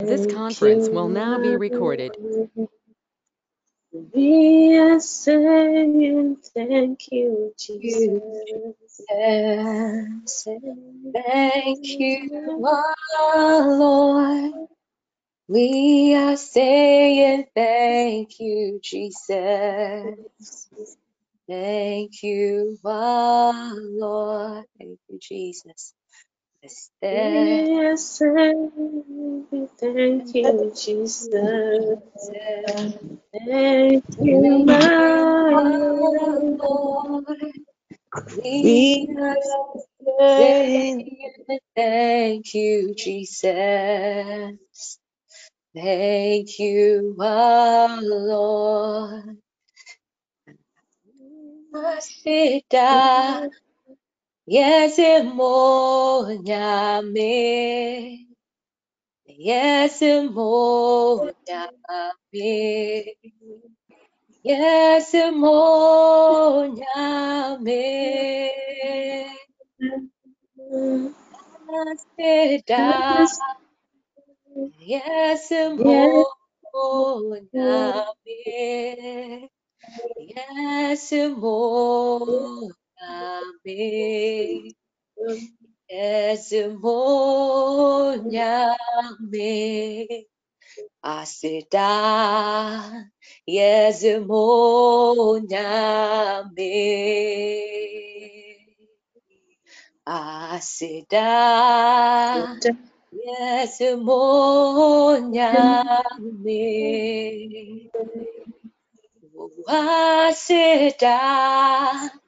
This conference will now be recorded. We are saying thank you, Jesus. Thank you, our Lord. We are saying thank you, Jesus. Thank you, our Lord. Thank you, Jesus. Yes, thank you, Jesus. Thank you, my Lord. We say thank you, Jesus. Thank you, our Lord. Masita Yes, mo nyame. Yes, mo nyame. Yes, mo nyame. Yes, mo nyame. Yes, mo asida Yezimonyame asida Yezimonyame asida Yes, mo nyame. Yes, mo nyame.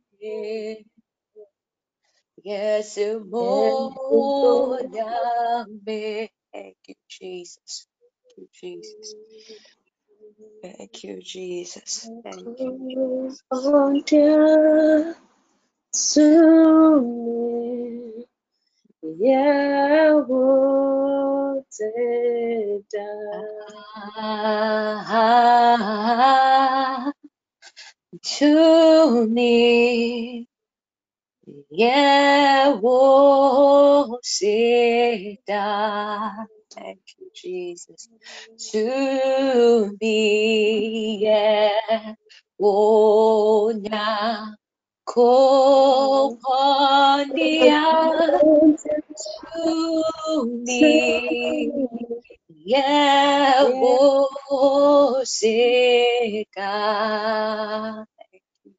Yes, mo Yes, more Thank you, Jesus. Thank you, Jesus. Thank you, Jesus. Thank you. Jesus. Yeah, to me, yeah, Thank you, Jesus. To be, yeah, oh, now. Kokonia to me, yeah, you,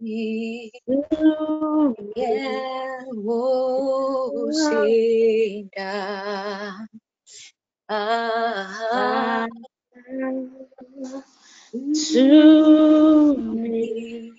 Yehosinda Ah, to me,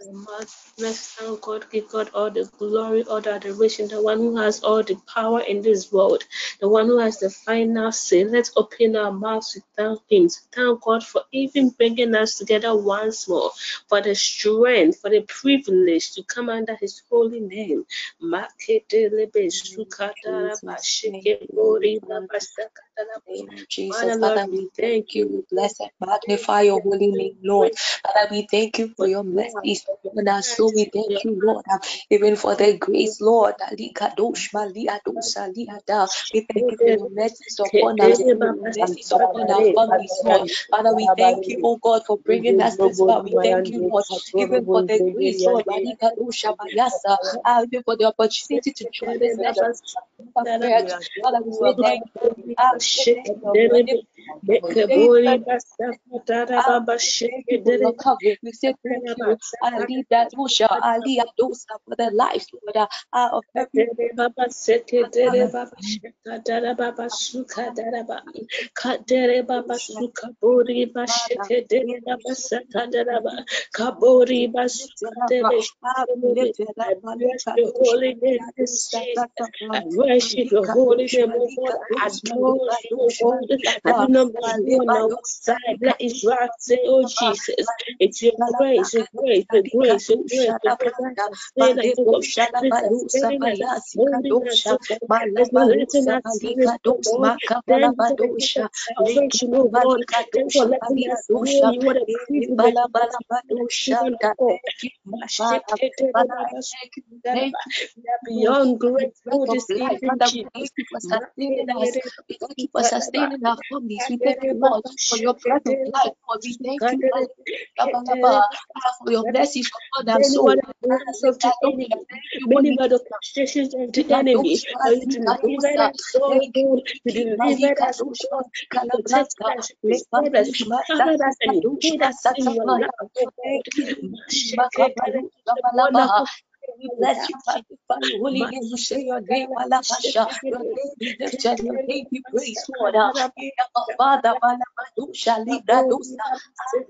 Yahweh. Let's let's thank God, give God all the glory, all the adoration, the one who has all the power in this world, the one who has the final say. Let's open our mouths to thank Him, to thank God for even bringing us together once more, for the strength, for the privilege to come under His holy name. Jesus. Father, Father, we thank you. We bless and magnify your holy name, Lord. Father, we thank you for your mercies upon. So we thank you, Lord, uh, even for the grace, Lord. Adosa. We thank you for your mercies upon us, mercies upon our families, Lord. Father, we thank you, oh God, for bringing us this far. We thank you, Lord, even for the grace, Lord. Uh, even for the opportunity to join this. Father, we thank you. Ah, thank you. We say thank you. basakatara baba we say thank you for shekedere your coverage. We say thank you, Ali Dadusha, Ali Adosa, for the lives, Lord, uh, of every Kadere baba sekedere baba shekadara baba suka dara baba kadere baba suka bori ba Father. shekedere baba sakadara baba kabori ba suka dere shekedere. I bless your holy name this season. I worship your holy name, oh. I adore you, God. I do not know you on our side. Let Israel say, oh Jesus, it's your grace, your grace, your grace, your grace, your grace that sustain us, oh God. Please sustain us, holding us, oh God. Please not letting us perish, oh God. Thank you for the gift of salvation, oh Thank you for letting us know you. What a privilege it is to be the children of God. Thank you, Father. Father, I thank you. Thank you. We are beyond for the grateful breath of this life. we Jesus. thank you for sustaining us. We thank you for sustaining our families. We thank you, Lord, for your breath of life. Lord, we thank you, Lord, Ah, for your mercies upon our Many soul. were the plans of the enemy. Thank you, Many Holy frustrations of the enemy. But you delivered us, oh Thank you, God. You delivered us, oh God. You protected us, you us, you us, and you us in your love, oh God. You, Mashekete, Wonderful. we bless you, magnify your ah, holy name. Ah, we say your name, Malabasha. Your name be lifted, your name be praised, Lord. Our Father, Malabadusha, Libra Dosa,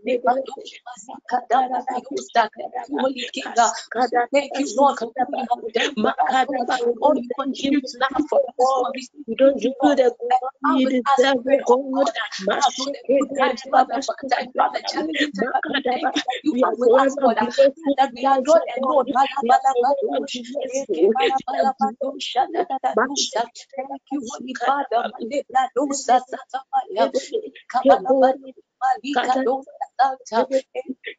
Libadusha, Mazika, Dabala, Yosta. Thank you, Holy King. We say thank you, Lord, for all you have done for us, Lord. For all you continue to do for us, Lord. We say You don't do Lord. the And glory how you with deserve, pray, God. God, how through the good times, through the bad times, through the challenging times, we thank you that you We are are with Lord. grateful That we are towards not you, alone. God. Bala, We Thank you, Holy Father.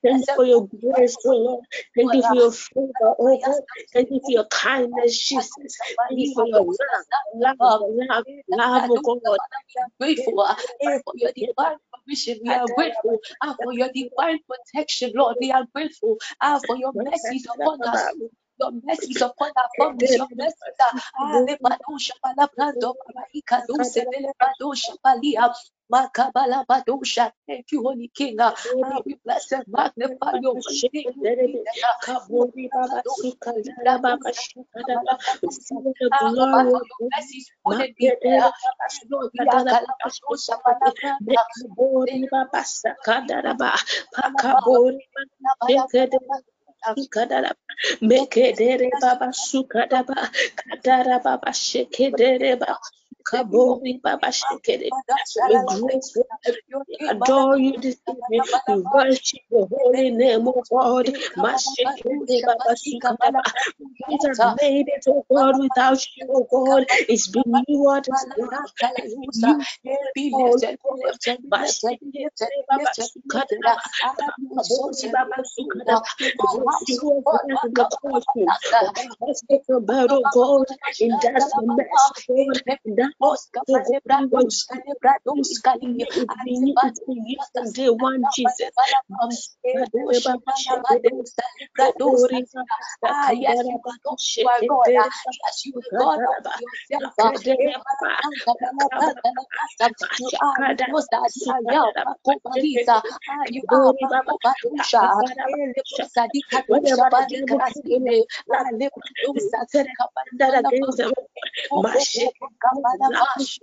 Thank you for your grace, oh Lord. Thank you for your favor, oh God. Thank you for your kindness, Jesus. Thank you for your love, love, love, love, oh God. We are grateful uh, for your divine provision. We are grateful uh, for your divine protection, Lord. We are grateful uh, for your mercies upon us. Your mercies upon our families, your mercies. uh, ah, lebadosha balabrando, baraikadose, belebadosha balia, makabalabadosha. Thank you, Holy King. uh, ah, We bless and magnify your name. who created us. Kabori Baba Sukandara Baba Shikadaba. Receive the Ah, oh, glory Mekedere Baba Sukadaba Kadara Baba Shikedere Baba Kabori Baba Shikere. We adore you this evening. We worship holy name, God. Mashekete Baba Sukadaba. We have made it, God, without you, God. It's been you Be all, lifted, be Baba Kabori Baba God. In that from one, Jesus. You the most the kabalabala. God, us.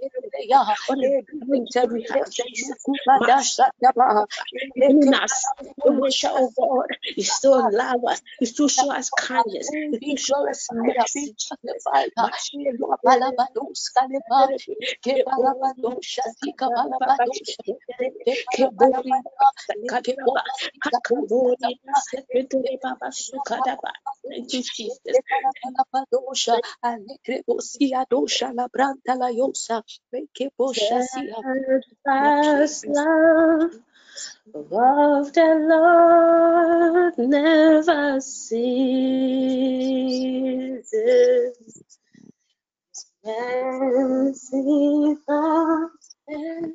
You Jesus. Magnified. My Elu balabados kaleba, eke balabados, tika balabados, eke balabalabala, eke bobasika dosa tapa, eke Thank you, Jesus. eke balabalabadosha, alekre bosia dosha la branta la yosa. Steadfast love of the Lord never ceases. Mercy comes and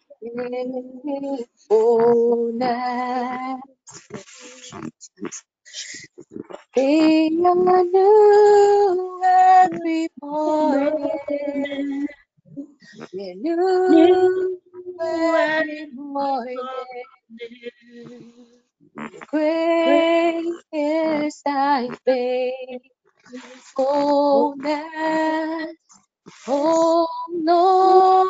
They are new every morning. They're new every morning. Great is thy faithfulness, oh Lord.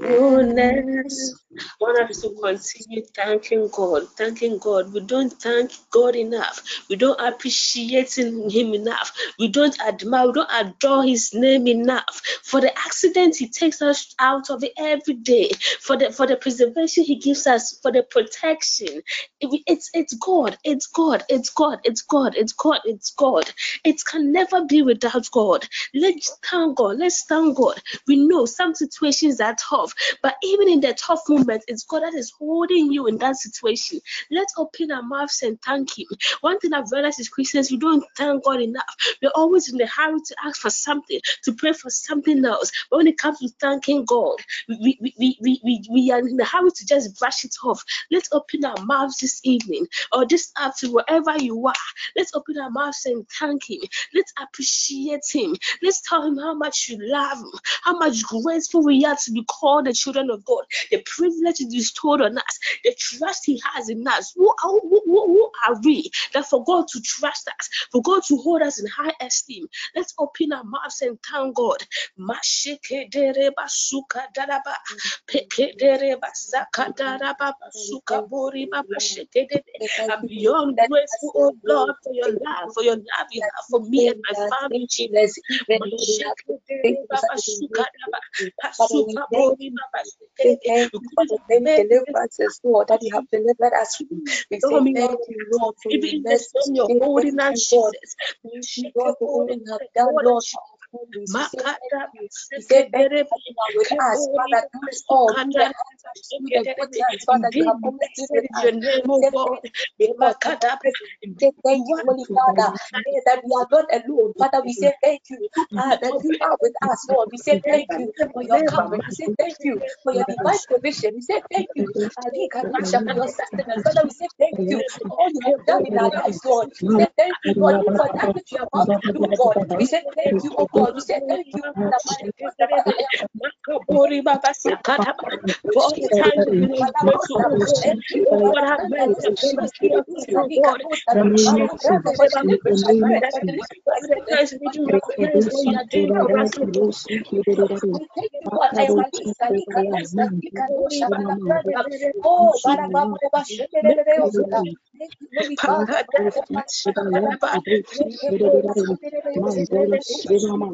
Goodness. Want us to continue thanking God, thanking God. We don't thank God enough. We don't appreciate Him enough. We don't admire, we don't adore His name enough for the accident He takes us out of it every day, for the for the preservation He gives us, for the protection. It- it's it's God, it's God, it's God, it's God, it's God, it's God. It can never be without God. Let's thank God. Let's thank God. We know some situations are tough, but even in the tough moments, it's God that is holding you in that situation. Let's open our mouths and thank Him. One thing I've realized is Christians, we don't thank God enough. We're always in the hurry to ask for something, to pray for something else. But when it comes to thanking God, we, we, we, we, we, we are in the hurry to just brush it off. Let's open our mouths this evening or this afternoon, wherever you are. Let's open our mouths and thank Him. Let's appreciate Him. Let's tell Him how much you love Him, how much grateful we are to be called the children of God, the privilege He bestowed on us, the trust He has in us. Who, are- who, who, who are we that for God to trust us, for God to hold us in high esteem? Let's open our mouths and thank God. Mashiketereba sukadaraba, peketereba sakadaraba, sukaboriba, shekedede. I'm beyond grateful, oh God, for your love, for your love you have for me and my family, Jesus. We thank you for such a great Father, thank you. Say thank you the many deliverances, Lord, that you have delivered us from. We say thank you, Lord, for your mercy. you're Say holding thank you, Lord. Thank you, Lord, for all you have done, Lord, Lord, for. We thank you. We say thank that with us, Father, through all, through the hard times, through the good times, Father, you have always with your name, We say God. thank you, Lord, for your presence. We say thank you, Holy Father, that we are not alone. Father, we say thank you ah, that you are with us, Lord. We say thank you for your covering. We say thank you for your divine provision. We say thank you for your sustenance. Father, we say thank you for all you have done in our lives, Lord. We say thank you, Lord, for that which you are about to do, God. We say thank you, oh God. Thank you. Father, Father, Makabori Baba Sakataba. For all the times we've been ungrateful, oh God. God, have mercy upon us, hear us, God. For all the times we didn't recognize what you are doing for us, God. we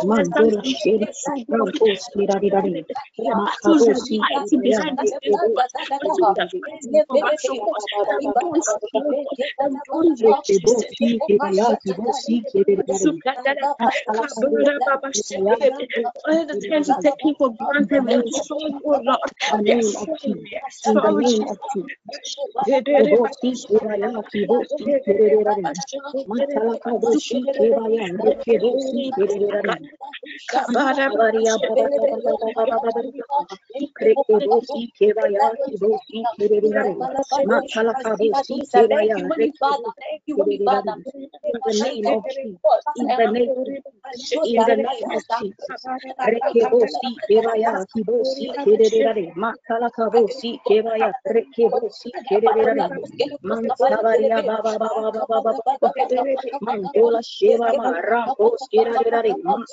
Oh. Thank you, oh oh We for oh are oh are opening All the things you taking for granted, we destroy you, oh Lord. the name of Jesus, in the name of Jesus. In the name in the name of in the name of Jesus. Rekebosi kebaya kibosi kerere matala kabosi baba baba baba baba mandola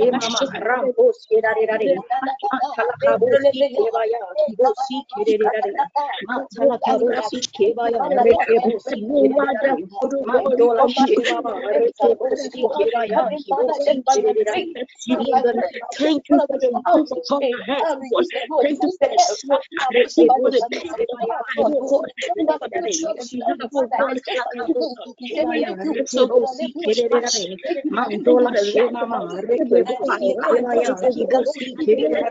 you for the you for the you for the. Thank you for the you have, oh God. Thank you for the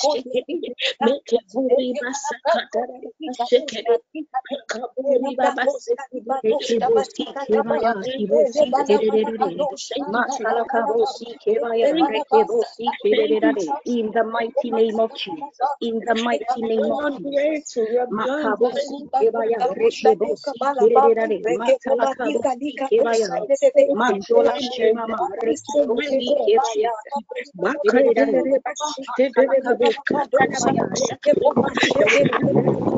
so Mandola in the mighty name of Jesus. In the mighty name of Jesus quebrou o cabelo.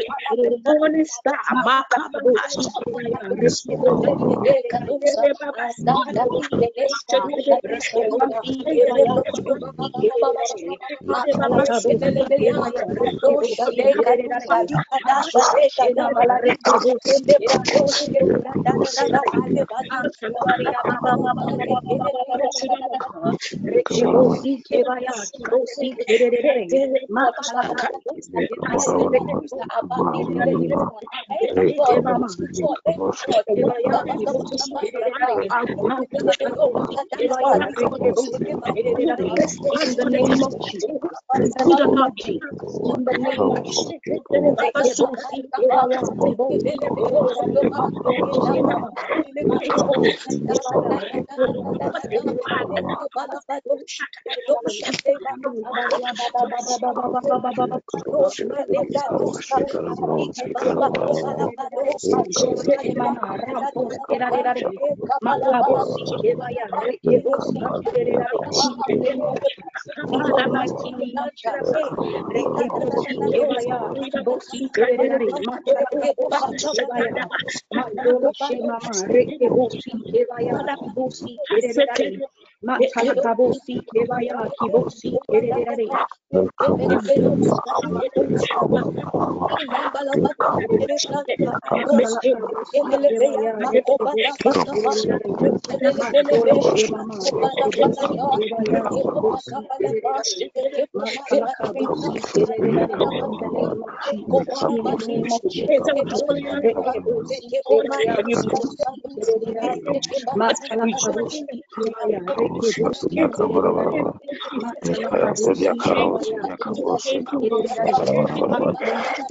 Rekebosi Morning star, Rekebosi kebaya kibosi kerere matala in the name of Jesus. In the name of Jesus. In the name of Jesus. Kibosi kerere,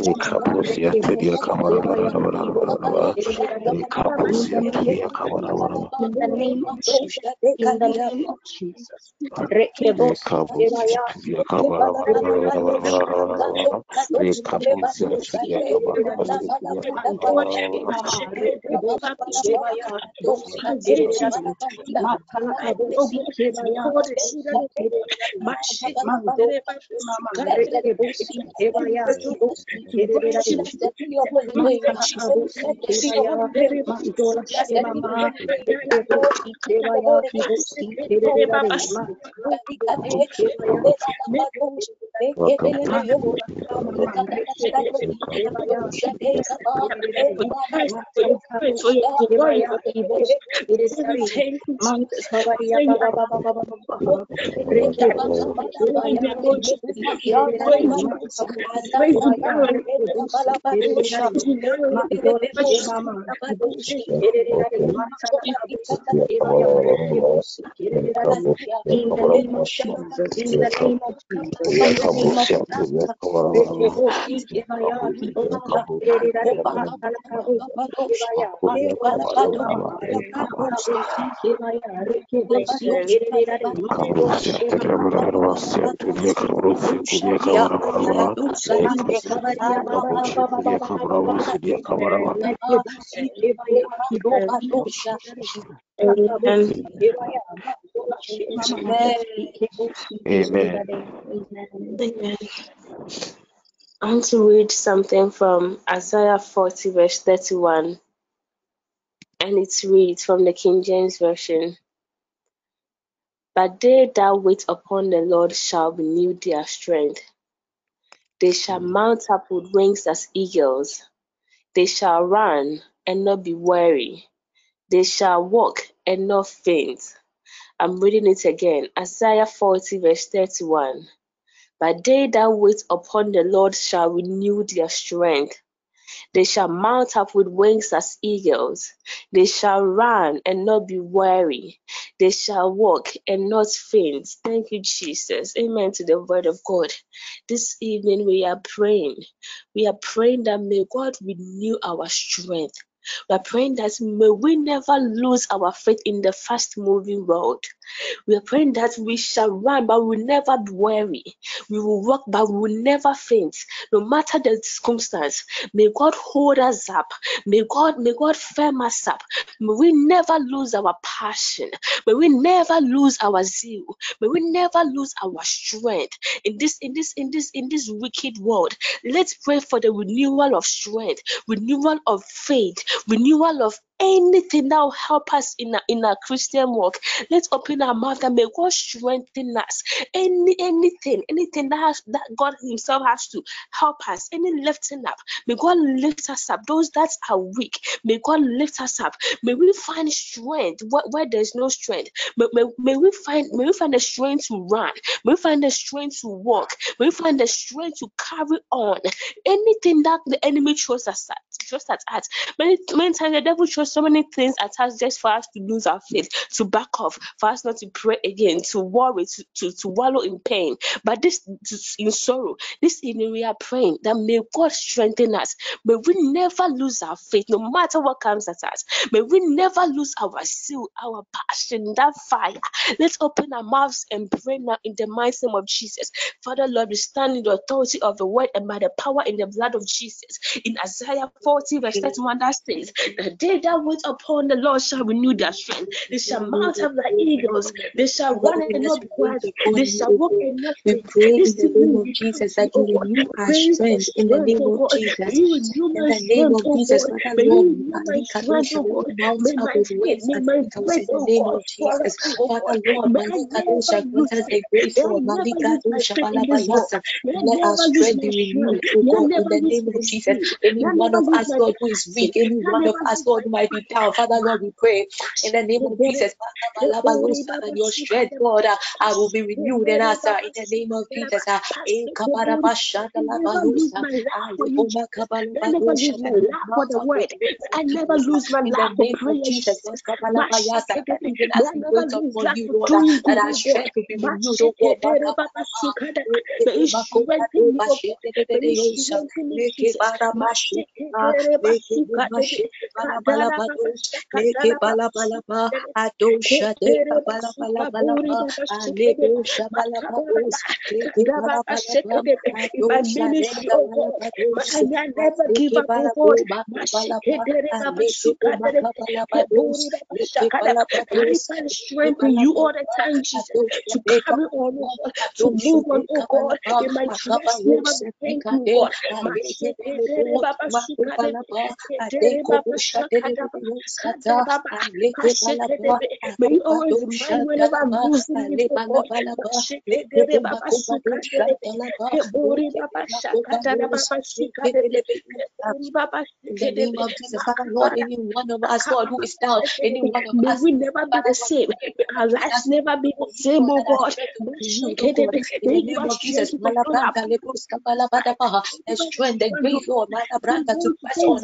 Thank matakabosi kebaya, mandola shemama, rekebosi kebaya, kibosi kerere, Matalakabosi kebaya kibosi. In the name of Jesus. In the name of Jesus. Of Jesus, in the name of Amen. I want to read something from Isaiah 40, verse 31. And it reads from the King James Version But they that wait upon the Lord shall renew their strength. They shall mount up with wings as eagles. They shall run and not be weary. They shall walk and not faint. I'm reading it again. Isaiah 40, verse 31. But they that wait upon the Lord shall renew their strength. They shall mount up with wings as eagles. They shall run and not be weary. They shall walk and not faint. Thank you, Jesus. Amen to the word of God. This evening we are praying. We are praying that may God renew our strength. We are praying that may we never lose our faith in the fast moving world. We are praying that we shall run, but we will never be weary. We will walk, but we will never faint. No matter the circumstance, may God hold us up. May God, may God firm us up. May we never lose our passion. May we never lose our zeal. May we never lose our strength in this, in this, in this, in this wicked world. Let's pray for the renewal of strength, renewal of faith, renewal of anything that will help us in our, in our Christian walk. Let's open our mouth and may God strengthen us. Any anything, anything that has, that God Himself has to help us. Any lifting up, may God lift us up. Those that are weak, may God lift us up. May we find strength where, where there's no strength. May, may, may we find may we find the strength to run. May we find the strength to walk. May we find the strength to carry on. Anything that the enemy throws us at, throws at us. Many many times the devil throws so many things at us just for us to lose our faith, to back off, for us not to pray again, to worry, to, to, to wallow in pain. But this in sorrow, this evening we are praying that may God strengthen us. May we never lose our faith, no matter what comes at us. May we never lose our zeal, our passion, that fire. Let's open our mouths and pray now in the mighty name of Jesus. Father Lord, we stand in the authority of the word and by the power in the blood of Jesus. In Isaiah 40, verse 31, that says, The day that that wait upon the Lord shall renew their strength. They shall mount up like eagles. They shall run and not be weary. They shall walk and not We faint. pray in the name of Jesus pray, that you renew our strength in the name oh of Jesus. In the name of oh Jesus, God. Father Lord, renew my Malika strength, oh Dosha, may God. we mount up with wings as eagles in the name of Jesus. Father Lord, I Malika Dosha, grant us the grace, I never Malika Dosha, faith in this world. Balabayasa. May I Let our strength be renewed, I God, in the name of Jesus. Any one of us, Lord, who is weak, any one of us, Lord, my might be down, Father Lord, we pray in the name of Jesus, your strength, uh, uh, will be renewed in us uh, in the name of Jesus. uh, eh, ah, for I the word. I never uh, lose my love for Jesus. I uh, oh strength will be renewed, oh eh, oh Kekemakokadobashedededeyosha, strengthen me, Jesus. Lekebarabashekeba, Lekebumashekebalabalabadosha, Leke bala bala ba, adosha de kabala bala bala ba, alebosha bala bados, leke bala bala ba, adosha de ministry, oh kabala God, may bados, I never give leke up, oh bala God. bo baka bala ba, aleke bo baka bala bados, leke May bala I bados, find leke strength in you all the time, Jesus, to carry on, oh to move on, oh God. May my akaba trust never thank you, God. You oh the name of Jesus, Lord, one of us, who is down, any one of us, we never be the same. our lives never be the same, oh God. oh Jesus. The strength, the oh grace, Lord, to press on.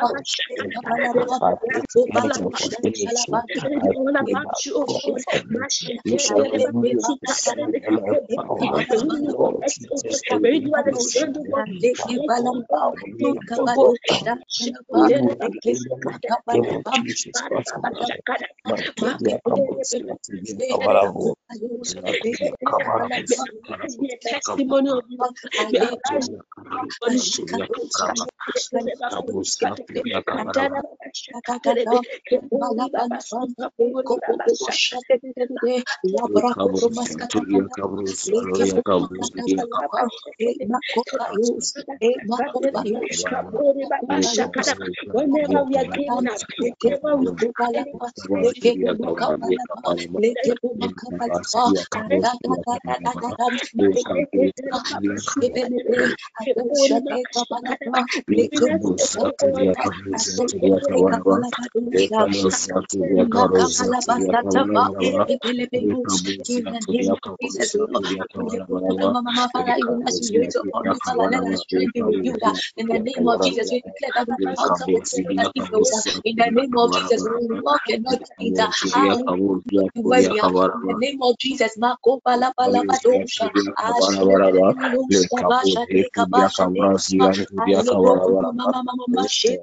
in the mighty ekeboshata, name of Jesus, I akabadaba, pray for ekabakaba, this ekabakaba, upon you, God. ekabakaba, ekabalaba, ekabalaba, I pray for mountain for ekebalabushata, ministry. alabada, I all pray about that you, God, God. you shall renew your ekebakabala, strength and my power. May you give Lord us, God. Jesus, to May you give us the Kabadosh, strength, God. Aleki Fight, Balaba, God. be Fight, Ekabado God. Shatalaba, renewed Eke in the mighty name of Makabalaba, Jesus Christ. Mantelia Kabos, Mantelia Makabelebe, Kabarabo, Akabayos, Mantelia Eke Kabarabos, Kabalaba, May our lives be a Kabarabo, testimony of you. Balaba, Leke Makabalabasataba, ekebelebeyos, In the name of Jesus, we the of declare that with wings as eagles. uh, In the name of Jesus, we walk and not eat. In the name of Jesus, Mako bala bala badosha, asheleleleyos, kabasha de kabasha de kaba,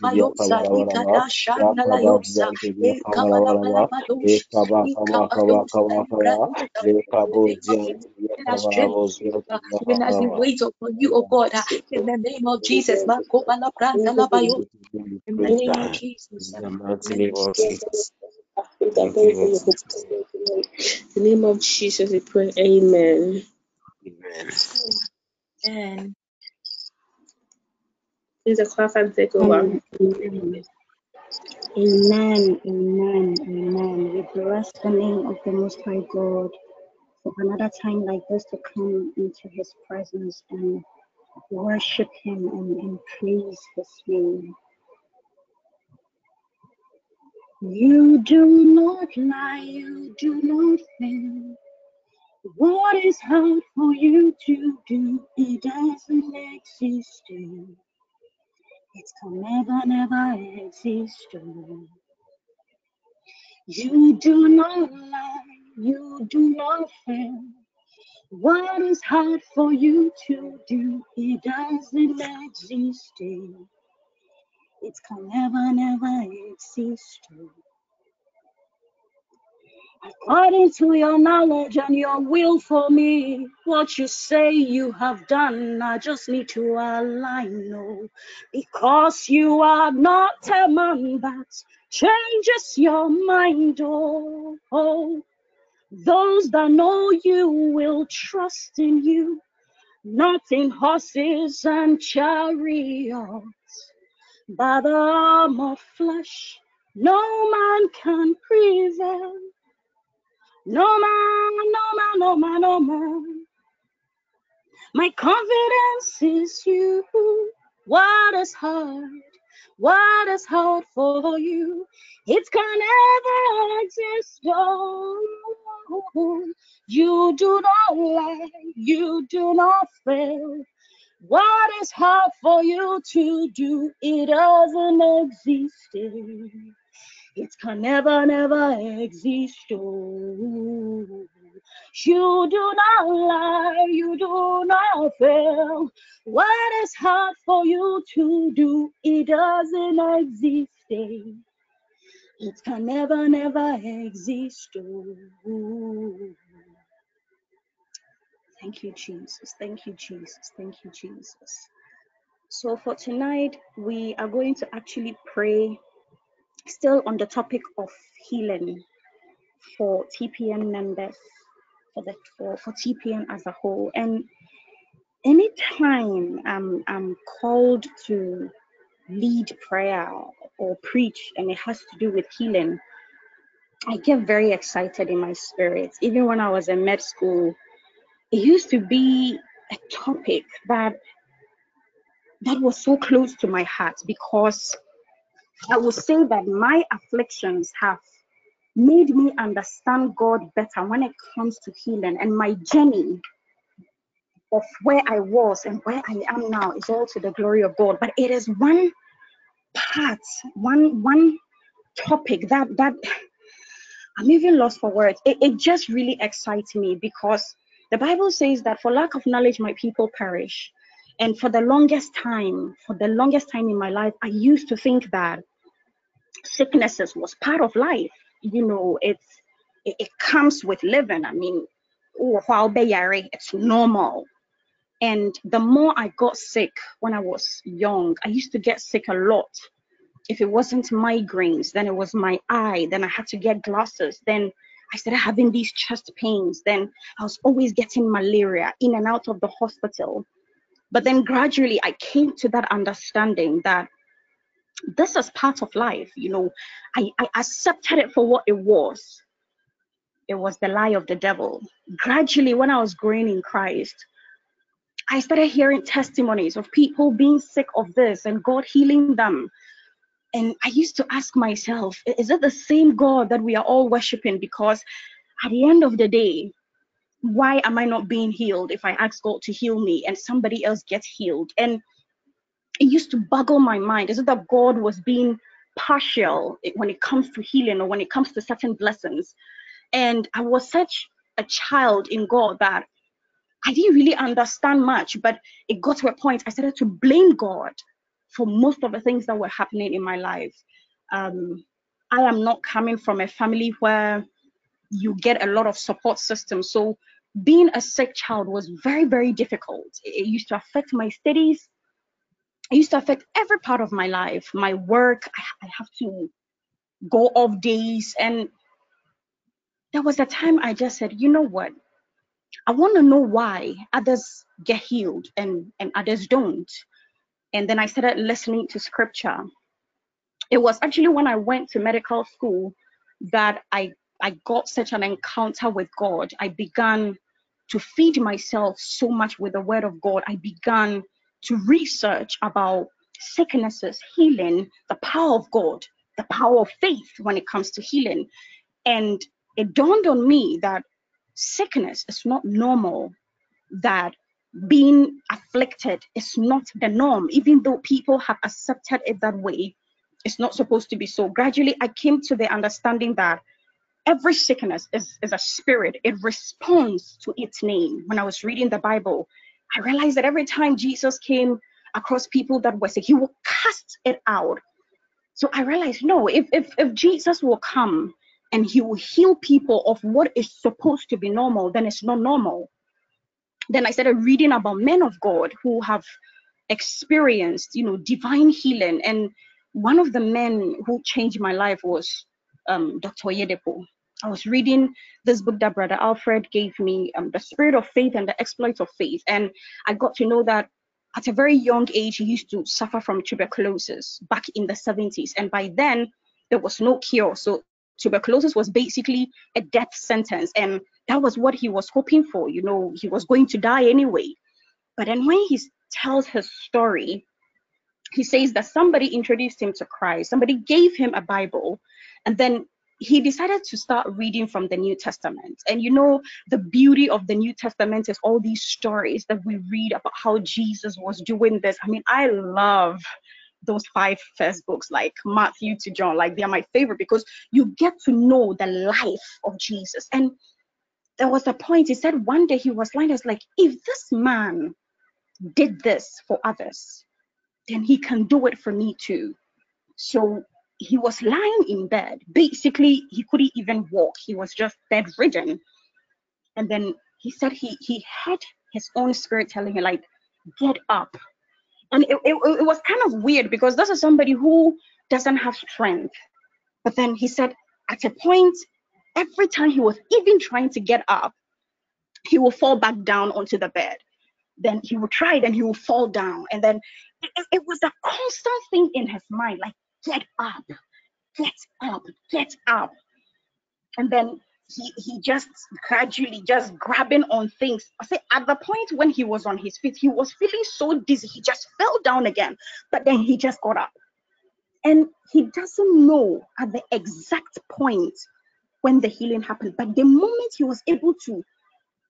alika mama mama shebele yasa, akali adosh, akuba kabala Leke mashelele yo tasina alika duma kabala bam bara basha de kadosa de kadosa alebele de ya alika aleke mama mama Makabasuka, Ekabalabados, Leke Balabados, Shasi, Adosa, Disa, Leke Umusha, Dada, Kabalaba, Mados, Leke Balabalaba, Leke Kalibras, Leke Baba, Adosh, Leke Balabalaba, Bashelebeyos, Leke Balabayos, Salikada Shandala Yosa, Ekabalabalabadosha, even as we wait upon you, God, in the name of Jesus. In the name of Jesus. In the name of Jesus. In the name of Jesus, we pray. Amen. Amen. And Please, the clap and take over. Amen. Amen. Amen. Amen. We bless the name of the Most High God for another time like this to come into His presence and worship Him and, and praise His name. You do not lie, you do not fail. What is hard for you to do? It doesn't exist. It can never, never exist. You do not lie, you do not fail. What is hard for you to do? It doesn't exist. It can never, never exist. According to your knowledge and your will for me, what you say you have done, I just need to align. No, because you are not a man that changes your mind. Oh, oh. those that know you will trust in you, not in horses and chariots, by the arm of flesh. No man can prevail. No man, no man, no man, no man. My confidence is you. What is hard? What is hard for you? It can never exist. Oh, you do not lie. You do not fail. What is hard for you to do? It doesn't exist. It can never, never exist. Oh, you do not lie, you do not fail. What is hard for you to do? It doesn't exist. eh. It can never, never exist. Oh. Thank you, Jesus. Thank you, Jesus. Thank you, Jesus. So for tonight, we are going to actually pray still on the topic of healing for TPN members, for the for, for TPN as a whole. And anytime I'm I'm called to lead prayer or preach and it has to do with healing, I get very excited in my spirit. Even when I was in med school, it used to be a topic that that was so close to my heart because I will say that my afflictions have made me understand God better when it comes to healing and my journey of where I was and where I am now is all to the glory of God. But it is one part, one one topic that that I'm even lost for words. It, it just really excites me because the Bible says that for lack of knowledge, my people perish. And for the longest time, for the longest time in my life, I used to think that sicknesses was part of life. You know, it's it, it comes with living. I mean, oh, it's normal. And the more I got sick when I was young, I used to get sick a lot. If it wasn't migraines, then it was my eye. Then I had to get glasses. Then I started having these chest pains. Then I was always getting malaria in and out of the hospital. But then gradually I came to that understanding that this is part of life. You know, I, I accepted it for what it was. It was the lie of the devil. Gradually, when I was growing in Christ, I started hearing testimonies of people being sick of this and God healing them. And I used to ask myself, is it the same God that we are all worshiping? Because at the end of the day, why am I not being healed if I ask God to heal me and somebody else gets healed? And it used to boggle my mind. as it that God was being partial when it comes to healing or when it comes to certain blessings? And I was such a child in God that I didn't really understand much, but it got to a point I started to blame God for most of the things that were happening in my life. Um, I am not coming from a family where you get a lot of support system. So being a sick child was very, very difficult. It used to affect my studies. It used to affect every part of my life, my work. I, I have to go off days. And there was a time I just said, you know what? I want to know why others get healed and, and others don't. And then I started listening to scripture. It was actually when I went to medical school that I I got such an encounter with God. I began to feed myself so much with the word of God. I began to research about sicknesses, healing, the power of God, the power of faith when it comes to healing. And it dawned on me that sickness is not normal, that being afflicted is not the norm, even though people have accepted it that way. It's not supposed to be so. Gradually, I came to the understanding that every sickness is, is a spirit, it responds to its name. When I was reading the Bible, I realized that every time Jesus came across people that were sick, he would cast it out. So I realized no, if, if, if Jesus will come and he will heal people of what is supposed to be normal, then it's not normal. Then I started reading about men of God who have experienced, you know, divine healing. And one of the men who changed my life was um, Dr. Oyedepo. I was reading this book that Brother Alfred gave me, um, The Spirit of Faith and the Exploits of Faith. And I got to know that at a very young age, he used to suffer from tuberculosis back in the 70s. And by then, there was no cure. So tuberculosis was basically a death sentence. And that was what he was hoping for. You know, he was going to die anyway. But then when he tells his story, he says that somebody introduced him to Christ, somebody gave him a Bible, and then he decided to start reading from the New Testament. And you know, the beauty of the New Testament is all these stories that we read about how Jesus was doing this. I mean, I love those five first books, like Matthew to John, like they are my favorite because you get to know the life of Jesus. And there was a point he said one day he was lying, like, if this man did this for others, then he can do it for me too. So he was lying in bed. Basically, he couldn't even walk. He was just bedridden. And then he said he he had his own spirit telling him like, get up. And it, it, it was kind of weird because this is somebody who doesn't have strength. But then he said at a point, every time he was even trying to get up, he will fall back down onto the bed. Then he would try it and he will fall down. And then it, it was a constant thing in his mind, like get up, get up, get up. And then he he just gradually just grabbing on things. I say at the point when he was on his feet, he was feeling so dizzy, he just fell down again. But then he just got up. And he doesn't know at the exact point when the healing happened. But the moment he was able to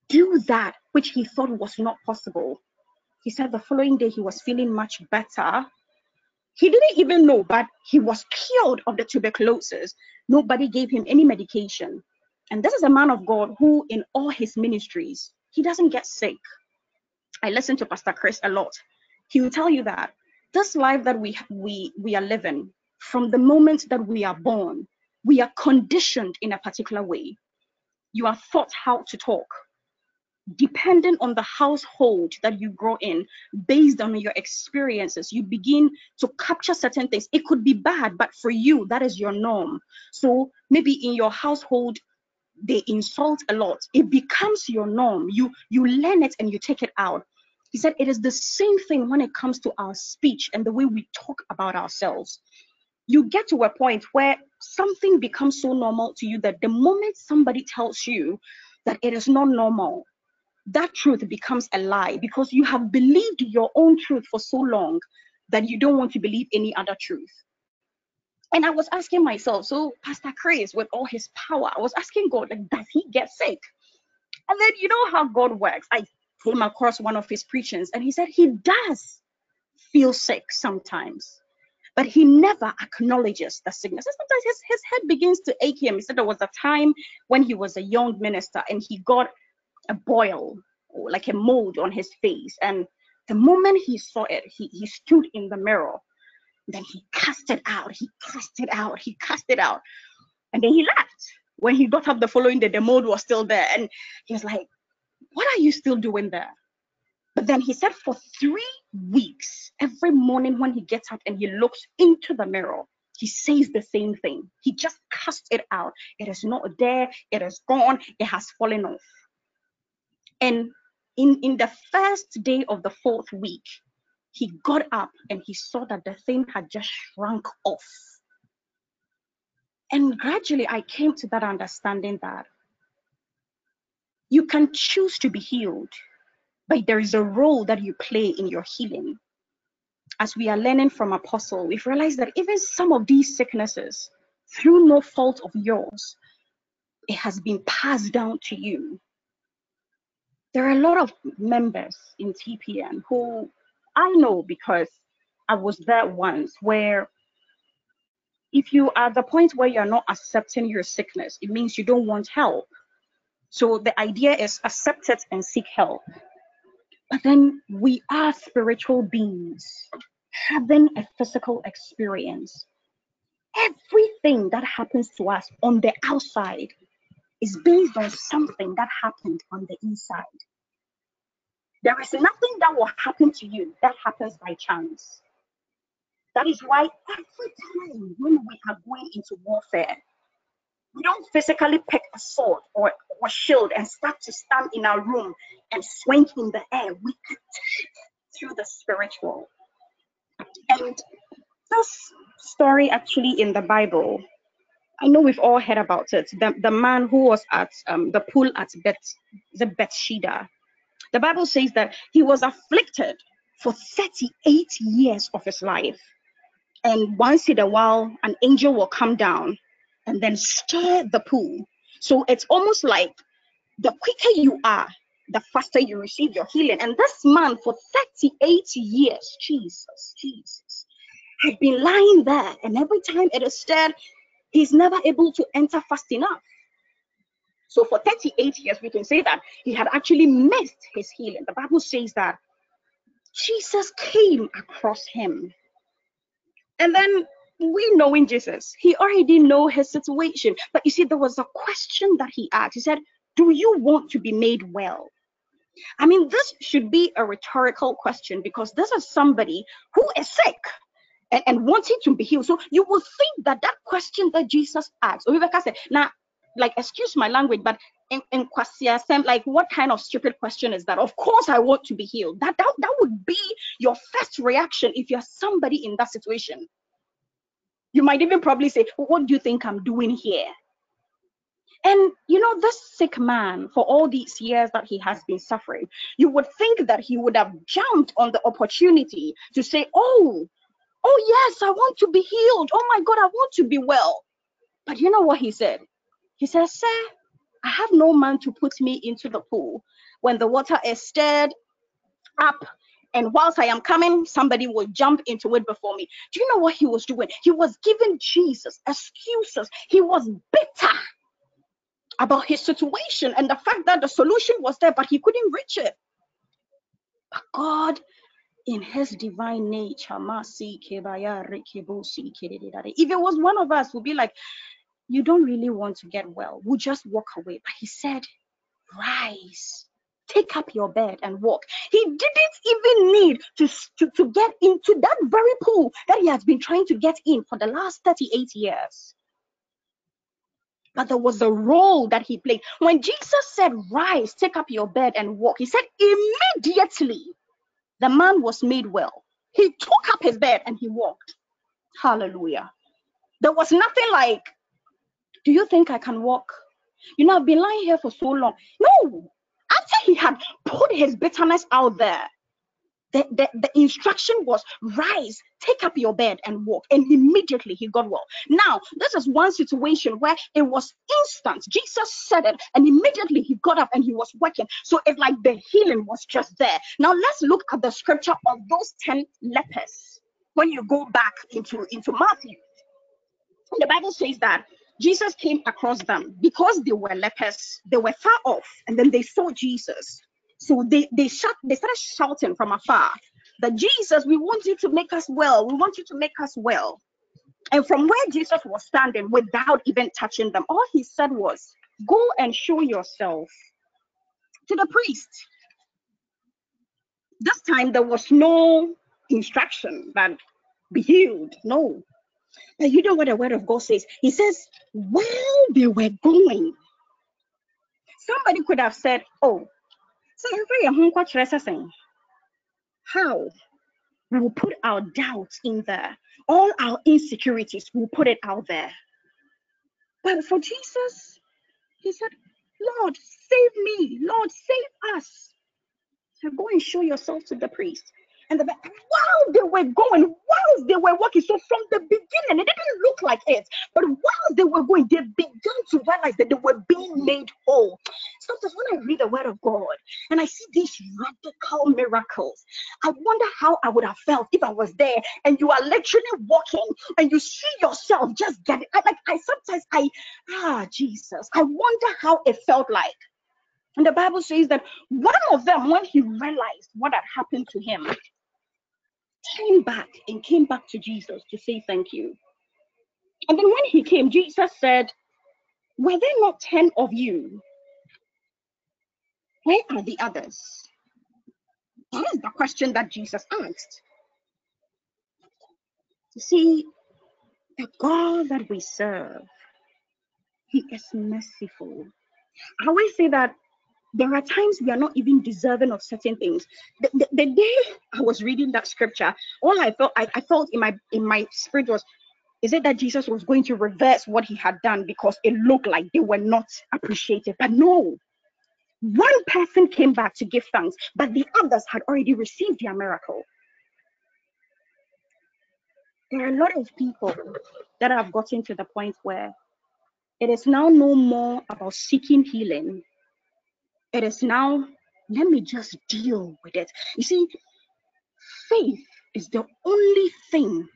do that, which he thought was not possible, he said the following day he was feeling much better he didn't even know, but he was cured of the tuberculosis. Nobody gave him any medication. And this is a man of God who, in all his ministries, he doesn't get sick. I listen to Pastor Chris a lot. He will tell you that this life that we we we are living, from the moment that we are born, we are conditioned in a particular way. You are taught how to talk depending on the household that you grow in, based on your experiences, you begin to capture certain things. It could be bad, but for you, that is your norm. So maybe in your household, they insult a lot. It becomes your norm. You you learn it and you take it out. He said it is the same thing when it comes to our speech and the way we talk about ourselves. You get to a point where something becomes so normal to you that the moment somebody tells you that it is not normal, that truth becomes a lie because you have believed your own truth for so long that you don't want to believe any other truth. And I was asking myself, so Pastor Chris, with all his power, I was asking God, like, does he get sick? And then you know how God works. I came across one of his preachings and he said he does feel sick sometimes, but he never acknowledges the sickness. And sometimes his, his head begins to ache him. He said there was a time when he was a young minister and he got a boil or like a mold on his face. And the moment he saw it, he, he stood in the mirror Then he cast it out. He cast it out. He cast it out. And then he left. When he got up the following day, the mold was still there. And he was like, What are you still doing there? But then he said, For three weeks, every morning when he gets up and he looks into the mirror, he says the same thing. He just casts it out. It is not there. It is gone. It has fallen off. And in, in the first day of the fourth week, he got up and he saw that the thing had just shrunk off. And gradually, I came to that understanding that you can choose to be healed, but there is a role that you play in your healing. As we are learning from Apostle, we've realized that even some of these sicknesses, through no fault of yours, it has been passed down to you. There are a lot of members in TPN who I know because I was there once where if you are at the point where you're not accepting your sickness, it means you don't want help. So the idea is accept it and seek help. But then we are spiritual beings having a physical experience. Everything that happens to us on the outside is based on something that happened on the inside. There is nothing that will happen to you that happens by chance. That is why every time when we are going into warfare, we don't physically pick a sword or, or shield and start to stand in our room and swing in the air. We attack through the spiritual. And this story actually in the Bible, I know we've all heard about it. The, the man who was at um, the pool at Beth, the Bethesda, the Bible says that he was afflicted for 38 years of his life. And once in a while, an angel will come down and then stir the pool. So it's almost like the quicker you are, the faster you receive your healing. And this man, for 38 years, Jesus, Jesus, had been lying there. And every time it is stirred, he's never able to enter fast enough. So for 38 years, we can say that he had actually missed his healing. The Bible says that Jesus came across him. And then we knowing Jesus, he already know his situation. But you see, there was a question that he asked. He said, Do you want to be made well? I mean, this should be a rhetorical question because this is somebody who is sick and, and wanting to be healed. So you will think that that question that Jesus asked, or Rebecca said, now like excuse my language but in, in Kwasiasem, like what kind of stupid question is that? Of course i want to be healed. That, that that would be your first reaction if you're somebody in that situation. You might even probably say what do you think i'm doing here? And you know this sick man for all these years that he has been suffering you would think that he would have jumped on the opportunity to say oh oh yes i want to be healed oh my god i want to be well but you know what he said he says, Sir, I have no man to put me into the pool when the water is stirred up. And whilst I am coming, somebody will jump into it before me. Do you know what he was doing? He was giving Jesus excuses. He was bitter about his situation and the fact that the solution was there, but he couldn't reach it. But God, in his divine nature, if it was one of us, would be like, you don't really want to get well. We'll just walk away. But he said, rise, take up your bed and walk. He didn't even need to, to, to get into that very pool that he has been trying to get in for the last 38 years. But there was a role that he played. When Jesus said, Rise, take up your bed and walk, he said, Immediately the man was made well. He took up his bed and he walked. Hallelujah. There was nothing like do you think I can walk? You know, I've been lying here for so long. No, after he had put his bitterness out there, the, the, the instruction was rise, take up your bed and walk. And immediately he got well. Now, this is one situation where it was instant. Jesus said it, and immediately he got up and he was working. So it's like the healing was just there. Now let's look at the scripture of those 10 lepers. When you go back into, into Matthew, the Bible says that Jesus came across them because they were lepers. They were far off, and then they saw Jesus. So they they shut they started shouting from afar, that Jesus, we want you to make us well. We want you to make us well. And from where Jesus was standing without even touching them, all he said was, Go and show yourself to the priest. This time there was no instruction that be healed. No. But you know what the word of God says? He says, while they were going, somebody could have said, Oh, how? We will put our doubts in there. All our insecurities, we'll put it out there. But for Jesus, he said, Lord, save me. Lord, save us. So go and show yourself to the priest. And the, while they were going, while they were walking, so from the beginning, it didn't look like it, but while they were going, they began to realize that they were being made whole. Sometimes when I read the word of God and I see these radical miracles, I wonder how I would have felt if I was there and you are literally walking and you see yourself just getting I, like I sometimes I ah Jesus, I wonder how it felt like. And the Bible says that one of them, when he realized what had happened to him, came back and came back to Jesus to say thank you. And then when he came, Jesus said, Were there not 10 of you? Where are the others? That is the question that Jesus asked. You see, the God that we serve, He is merciful. I always say that there are times we are not even deserving of certain things. The, the, the day I was reading that scripture, all I felt I, I felt in my in my spirit was, is it that Jesus was going to reverse what he had done because it looked like they were not appreciated? But no. One person came back to give thanks, but the others had already received their miracle. There are a lot of people that have gotten to the point where it is now no more about seeking healing it is now, let me just deal with it. You see, faith is the only thing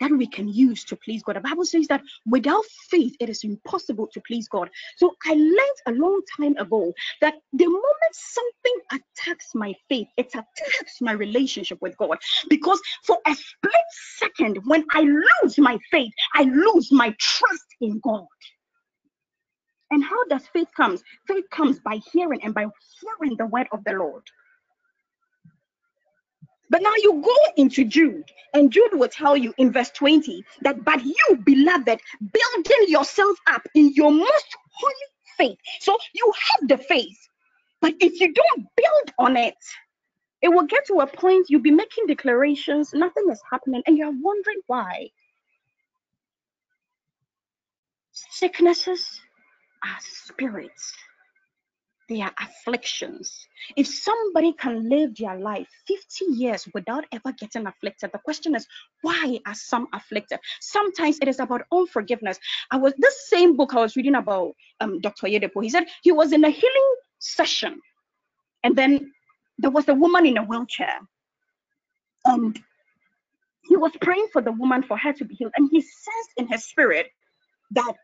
that we can use to please God. The Bible says that without faith, it is impossible to please God. So I learned a long time ago that the moment something attacks my faith, it attacks my relationship with God. Because for a split second, when I lose my faith, I lose my trust in God. And how does faith comes? Faith comes by hearing and by hearing the word of the Lord. But now you go into Jude, and Jude will tell you in verse 20 that, but you, beloved, building yourself up in your most holy faith. So you have the faith, but if you don't build on it, it will get to a point you'll be making declarations, nothing is happening, and you're wondering why. Sicknesses, are spirits. They are afflictions. If somebody can live their life 50 years without ever getting afflicted, the question is, why are some afflicted? Sometimes it is about unforgiveness. I was this same book I was reading about um, Dr. Oyedepo. He said he was in a healing session, and then there was a woman in a wheelchair, and he was praying for the woman for her to be healed. And he sensed in his spirit that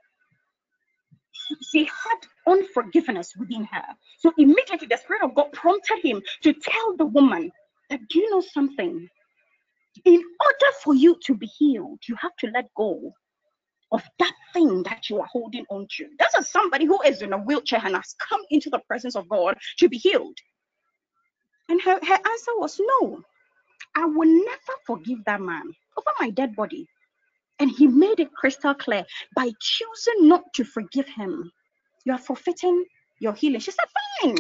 she had unforgiveness within her. So immediately the Spirit of God prompted him to tell the woman that, do you know something? In order for you to be healed, you have to let go of that thing that you are holding on to. This is somebody who is in a wheelchair and has come into the presence of God to be healed. And her, her answer was no. I will never forgive that man over my dead body. And he made it crystal clear by choosing not to forgive him, you are forfeiting your healing. She said, Fine.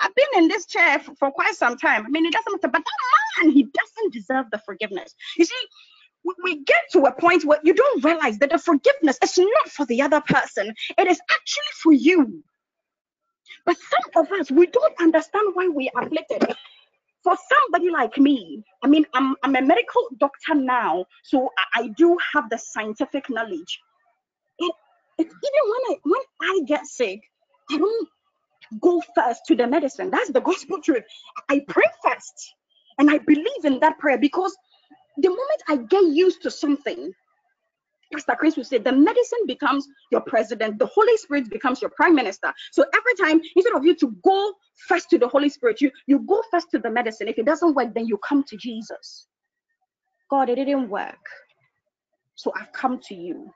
I've been in this chair for, for quite some time. I mean, it doesn't matter, but that man, he doesn't deserve the forgiveness. You see, we, we get to a point where you don't realize that the forgiveness is not for the other person, it is actually for you. But some of us, we don't understand why we are afflicted for somebody like me, I mean, I'm, I'm a medical doctor now, so I, I do have the scientific knowledge. Even when I when I get sick, I don't go first to the medicine. That's the gospel truth. I pray first, and I believe in that prayer because the moment I get used to something, Pastor Chris would say the medicine becomes your president, the Holy Spirit becomes your prime minister. So every time, instead of you to go first to the Holy Spirit, you, you go first to the medicine. If it doesn't work, then you come to Jesus. God, it didn't work. So I've come to you.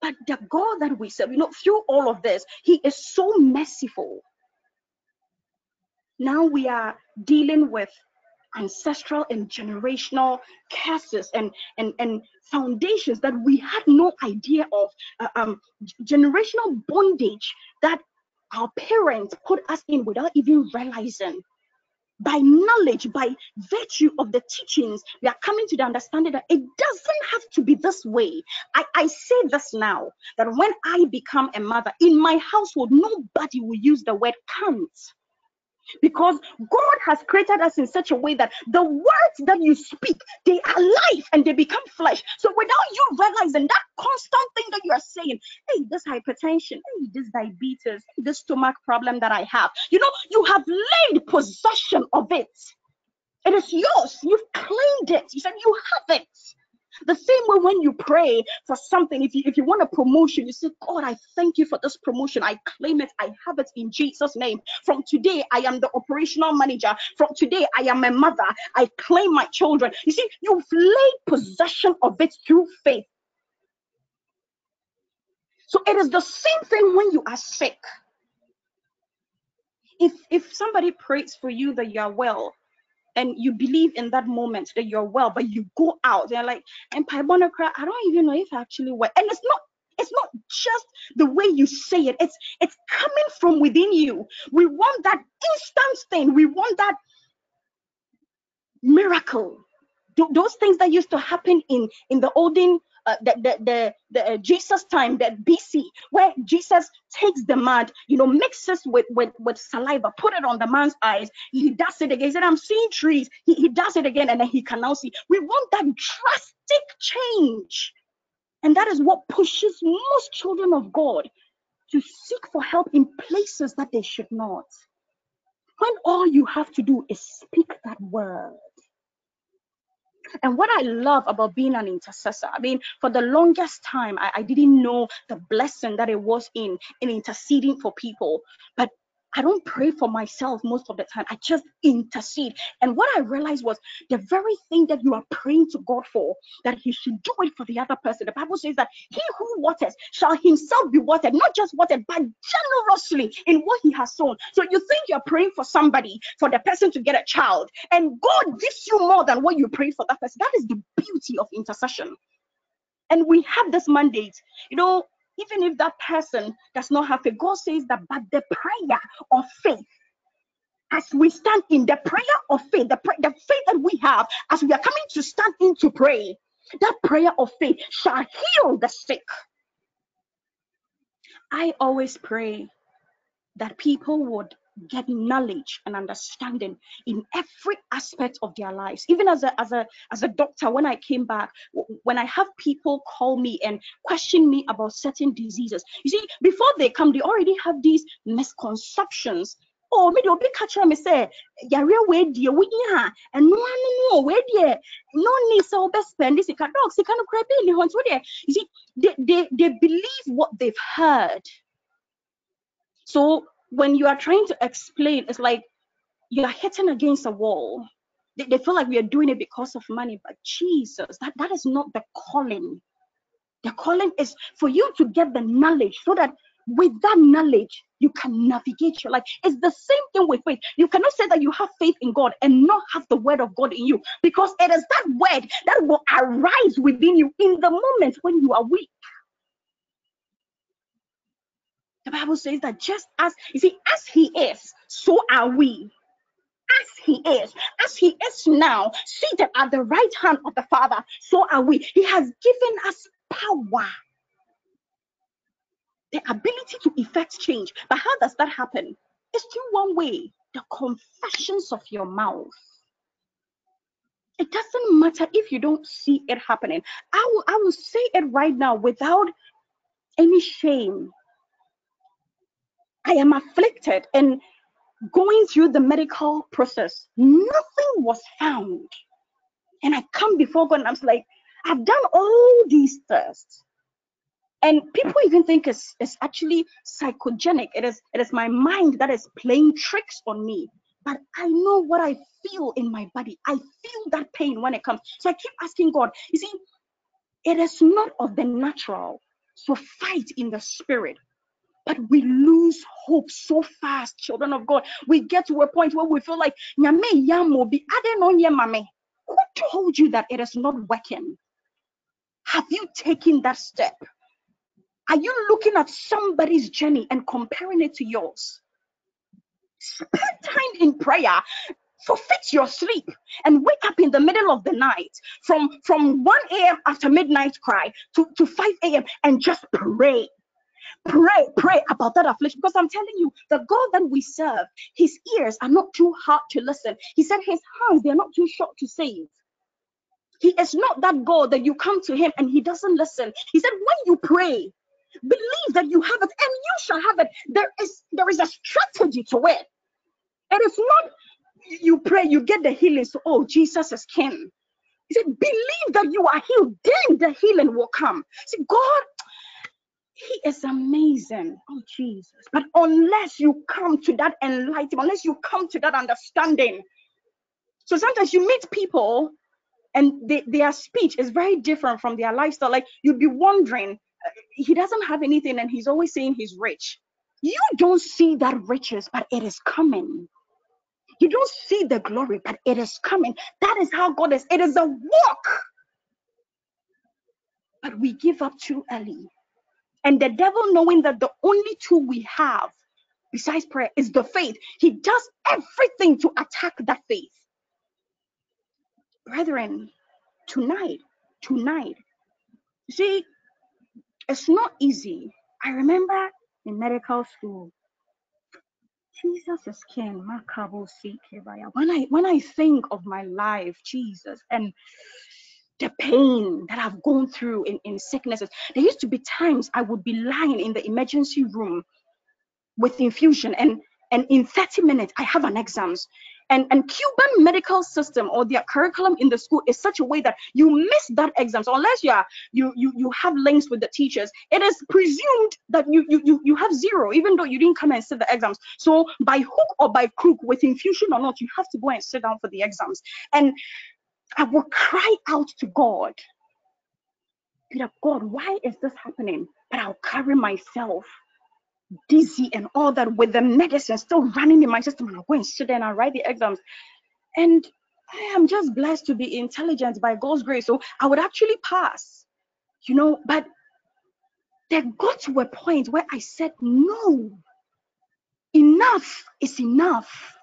But the God that we serve, you know, through all of this, He is so merciful. Now we are dealing with ancestral and generational curses and and and foundations that we had no idea of uh, um generational bondage that our parents put us in without even realizing. By knowledge by virtue of the teachings we are coming to the understanding that it doesn't have to be this way. I i say this now that when i become a mother in my household nobody will use the word can't because God has created us in such a way that the words that you speak they are life and they become flesh. So without you realizing that constant thing that you are saying, hey, this hypertension, hey, this diabetes, this stomach problem that I have, you know, you have laid possession of it. It is yours. You've claimed it. You said you have it. The same way when you pray for something, if you if you want a promotion, you say, God, I thank you for this promotion. I claim it. I have it in Jesus' name. From today, I am the operational manager. From today, I am a mother. I claim my children. You see, you've laid possession of it through faith. So it is the same thing when you are sick. If if somebody prays for you that you are well, and you believe in that moment that you're well, but you go out, they're like, and I don't even know if I actually well. And it's not it's not just the way you say it it's it's coming from within you we want that instant thing we want that miracle those things that used to happen in in the olden uh, the the the, the uh, Jesus time, that BC, where Jesus takes the mud, you know, mixes with with with saliva, put it on the man's eyes. He does it again. He said, "I'm seeing trees." He, he does it again, and then he can now see. We want that drastic change, and that is what pushes most children of God to seek for help in places that they should not. When all you have to do is speak that word and what I love about being an intercessor, I mean, for the longest time, I, I didn't know the blessing that it was in in interceding for people. But I don't pray for myself most of the time. I just intercede. And what I realized was the very thing that you are praying to God for, that He should do it for the other person. The Bible says that he who waters shall himself be watered, not just watered, but generously in what he has sown. So you think you're praying for somebody, for the person to get a child, and God gives you more than what you pray for that person. That is the beauty of intercession. And we have this mandate. You know, even if that person does not have faith, God says that, but the prayer of faith, as we stand in the prayer of faith, the, the faith that we have, as we are coming to stand in to pray, that prayer of faith shall heal the sick. I always pray that people would get knowledge and understanding in every aspect of their lives. Even as a as a as a doctor when i came back when i have people call me and question me about certain diseases you see before they come they already have these misconceptions. Oh me obi kyerɛ me sɛ yare wei deɛ woyi a ɛno ano no wei deɛ no need sɛ wobɛspɛnde sika dɔg sika no kora bi ne hɔ nti wodeɛ you see they, they they believe what they've heard. So when you are trying to explain, it's like you are hitting against a wall. They, they feel like we are doing it because of money, but Jesus, that, that is not the calling. The calling is for you to get the knowledge so that with that knowledge, you can navigate your life. It's the same thing with faith. You cannot say that you have faith in God and not have the word of God in you because it is that word that will arise within you in the moment when you are weak. The Bible says that just as you see, as he is, so are we. As he is, as he is now, seated at the right hand of the Father, so are we. He has given us power, the ability to effect change. But how does that happen? It's through one way the confessions of your mouth. It doesn't matter if you don't see it happening. I will, I will say it right now without any shame I am afflicted and going through the medical process, nothing was found. And I come before God and I'm like, I've done all these tests. And people even think it's, it's actually psychogenic. It is it is my mind that is playing tricks on me. But I know what I feel in my body. I feel that pain when it comes. So I keep asking God, you see, it is not of the natural. So fight in the spirit. But we lose hope so fast, children of God. We get to a point where we feel like, "Nyame yamo bi mame." who told you that it is not working? Have you taken that step? Are you looking at somebody's journey and comparing it to yours? Spend time in prayer forfeit your sleep and wake up in the middle of the night from from 1 a.m after midnight cry to, to 5 a.m and just pray pray pray about that affliction. Because i'm telling you the god that we serve his ears are not too hard to listen. He said his hands they're not too short to save he is not that god that you come to him and he doesn't listen. He said when you pray believe that you have it and you shall have it. There is there is a strategy to it. It is not you pray you get the healing so oh jesus is king. He said believe that you are healed then the healing will come. See god he is amazing. Oh, Jesus. But unless you come to that enlightenment, unless you come to that understanding. So sometimes you meet people and they, their speech is very different from their lifestyle. Like you'd be wondering, uh, he doesn't have anything and he's always saying he's rich. You don't see that riches, but it is coming. You don't see the glory, but it is coming. That is how God is. It is a walk. But we give up too early. And the devil, knowing that the only tool we have besides prayer is the faith, he does everything to attack that faith. Brethren, tonight, tonight, see, it's not easy. I remember in medical school, Jesus is king. When I when I think of my life, Jesus, and the pain that I've gone through in, in sicknesses. There used to be times I would be lying in the emergency room with infusion and and in 30 minutes I have an exams. And and Cuban medical system or their curriculum in the school is such a way that you miss that exams unless you are you you you have links with the teachers. It is presumed that you you you, you have zero even though you didn't come and sit the exams. So by hook or by crook, with infusion or not, you have to go and sit down for the exams. And I will cry out to God. Peter, God, why is this happening? But I'll carry myself dizzy and all that with the medicine still running in my system. I'll go and sit there and I'll write the exams. And I am just blessed to be intelligent by God's grace. So I would actually pass, you know, but there got to a point where I said, no, enough is enough.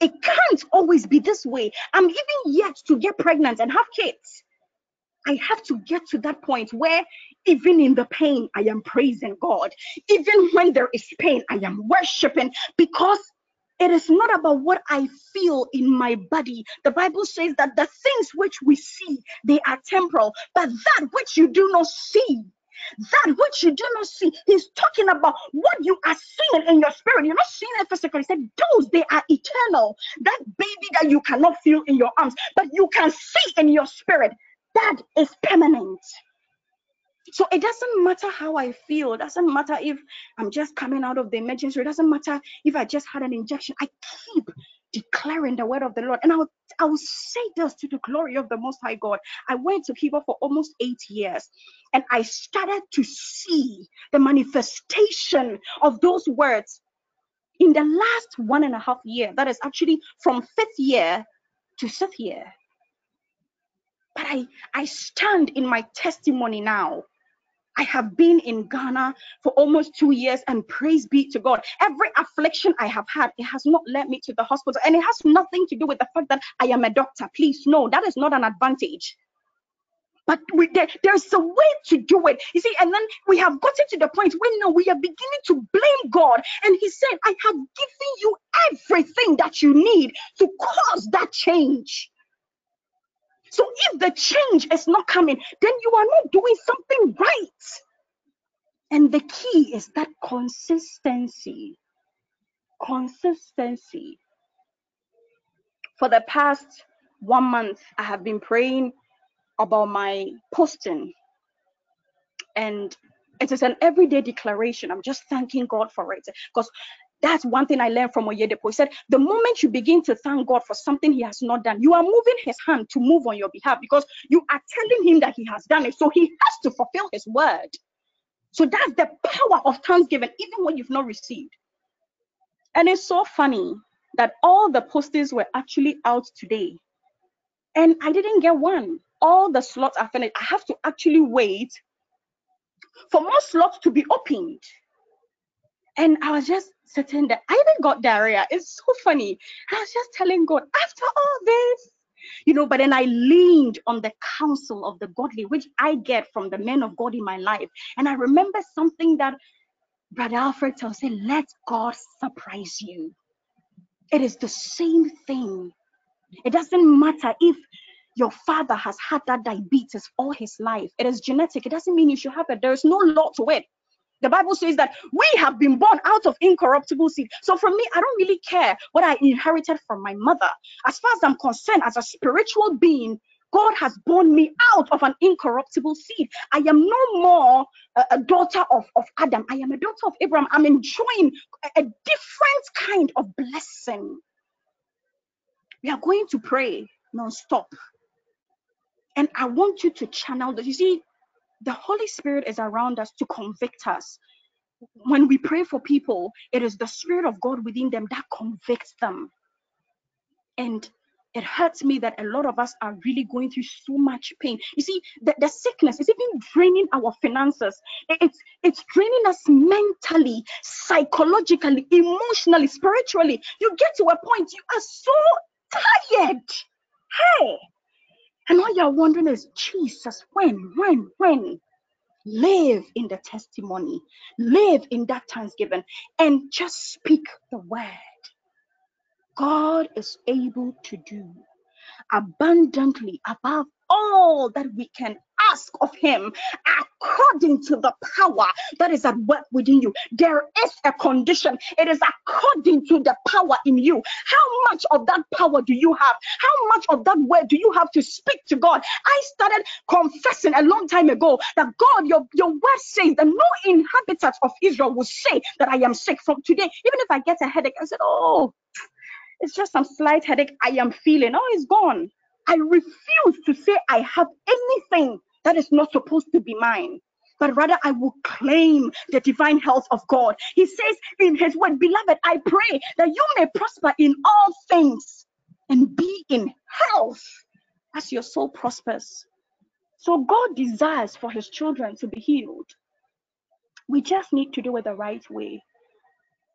It can't always be this way. I'm even yet to get pregnant and have kids. I have to get to that point where even in the pain, I am praising God. Even when there is pain, I am worshiping because it is not about what I feel in my body. The Bible says that the things which we see, they are temporal, but that which you do not see, that which you do not see, he's talking about what you are seeing in your spirit. You're not seeing it physically. He said, Those they are eternal. That baby that you cannot feel in your arms, but you can see in your spirit, that is permanent. So it doesn't matter how I feel. It doesn't matter if I'm just coming out of the emergency. It doesn't matter if I just had an injection. I keep declaring the word of the Lord. And I'll, I'll say this to the glory of the Most High God. I went to Cuba for almost eight years and I started to see the manifestation of those words in the last one and a half year. That is actually from fifth year to sixth year. But I, I stand in my testimony now I have been in Ghana for almost two years, and praise be to God. Every affliction I have had, it has not led me to the hospital, and it has nothing to do with the fact that I am a doctor. Please, no, that is not an advantage. But we, there, there's a way to do it. You see, and then we have gotten to the point where now we are beginning to blame God. And He said, I have given you everything that you need to cause that change. So if the change is not coming, then you are not doing something right. And the key is that consistency. Consistency. For the past one month, I have been praying about my posting. And it is an everyday declaration. I'm just thanking God for it. Because that's one thing I learned from Oyedepo. He said, the moment you begin to thank God for something he has not done, you are moving his hand to move on your behalf because you are telling him that he has done it. So he has to fulfill his word. So that's the power of thanksgiving, even when you've not received. And it's so funny that all the posters were actually out today. And I didn't get one. All the slots are finished. I have to actually wait for more slots to be opened. And I was just sitting there. I even got diarrhea. It's so funny. I was just telling God, after all this, you know, but then I leaned on the counsel of the godly, which I get from the men of God in my life. And I remember something that Brother Alfred tells me, let God surprise you. It is the same thing. It doesn't matter if your father has had that diabetes all his life. It is genetic. It doesn't mean you should have it. There is no law to it. The Bible says that we have been born out of incorruptible seed. So for me, I don't really care what I inherited from my mother. As far as I'm concerned, as a spiritual being, God has born me out of an incorruptible seed. I am no more a, a daughter of, of Adam. I am a daughter of Abraham. I'm enjoying a, a different kind of blessing. We are going to pray non-stop. And I want you to channel that. You see, the Holy Spirit is around us to convict us. When we pray for people, it is the Spirit of God within them that convicts them. And it hurts me that a lot of us are really going through so much pain. You see, the, the sickness is even draining our finances. It's it's draining us mentally, psychologically, emotionally, spiritually. You get to a point you are so tired. Hey, and all you're wondering is, Jesus, when, when, when? Live in the testimony, live in that thanksgiving, and just speak the word. God is able to do abundantly above all that we can ask of him according to the power that is at work within you. There is a condition, it is according to the power in you. How much of that power do you have? How much of that word do you have to speak to God? I started confessing a long time ago that God, your, your word says that no inhabitant of Israel will say that I am sick from today. Even if I get a headache, I said, Oh, it's just some slight headache I am feeling. Oh, it's gone. I refuse to say I have anything that is not supposed to be mine. But rather, I will claim the divine health of God. He says in His word, Beloved, I pray that you may prosper in all things and be in health as your soul prospers. So, God desires for His children to be healed. We just need to do it the right way.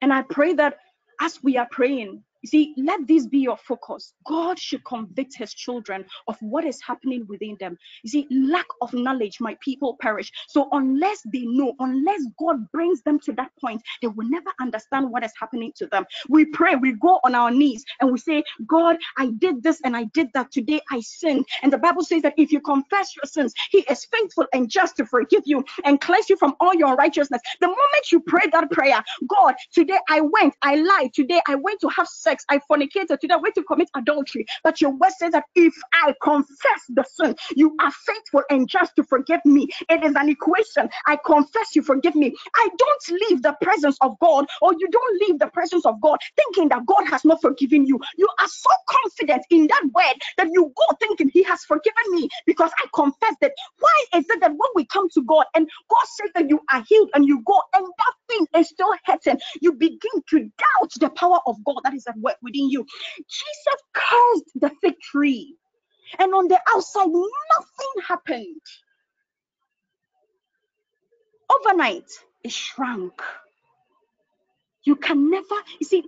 And I pray that as we are praying, see, let this be your focus. God should convict his children of what is happening within them. You see, lack of knowledge, my people perish. So, unless they know, unless God brings them to that point, they will never understand what is happening to them. We pray, we go on our knees and we say, God, I did this and I did that. Today I sinned. And the Bible says that if you confess your sins, he is faithful and just to forgive you and cleanse you from all your righteousness. The moment you pray that prayer, God, today I went, I lied, today I went to have sex sex, I fornicated, today I went to commit adultery. But your word says that if I confess the sin, you are faithful and just to forgive me. It is an equation. I confess, you forgive me. I don't leave the presence of God, or you don't leave the presence of God thinking that God has not forgiven you. You are so confident in that word that you go thinking He has forgiven me because I confessed it. Why is it that when we come to God and God says that you are healed and you go and that thing is still hurting, you begin to doubt the power of God that is at work within you. Jesus cursed the fig tree, and on the outside, nothing happened. Overnight, it shrunk. You can never, you see,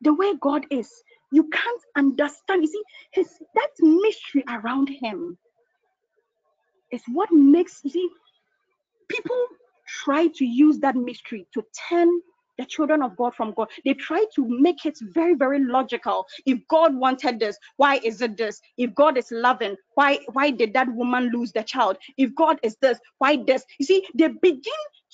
the way God is, you can't understand. You see, his that mystery around him is what makes you see people try to use that mystery to turn the children of God from God. They try to make it very, very logical. If God wanted this, why is it this? If God is loving, why why did that woman lose the child? If God is this, why this? You see, they begin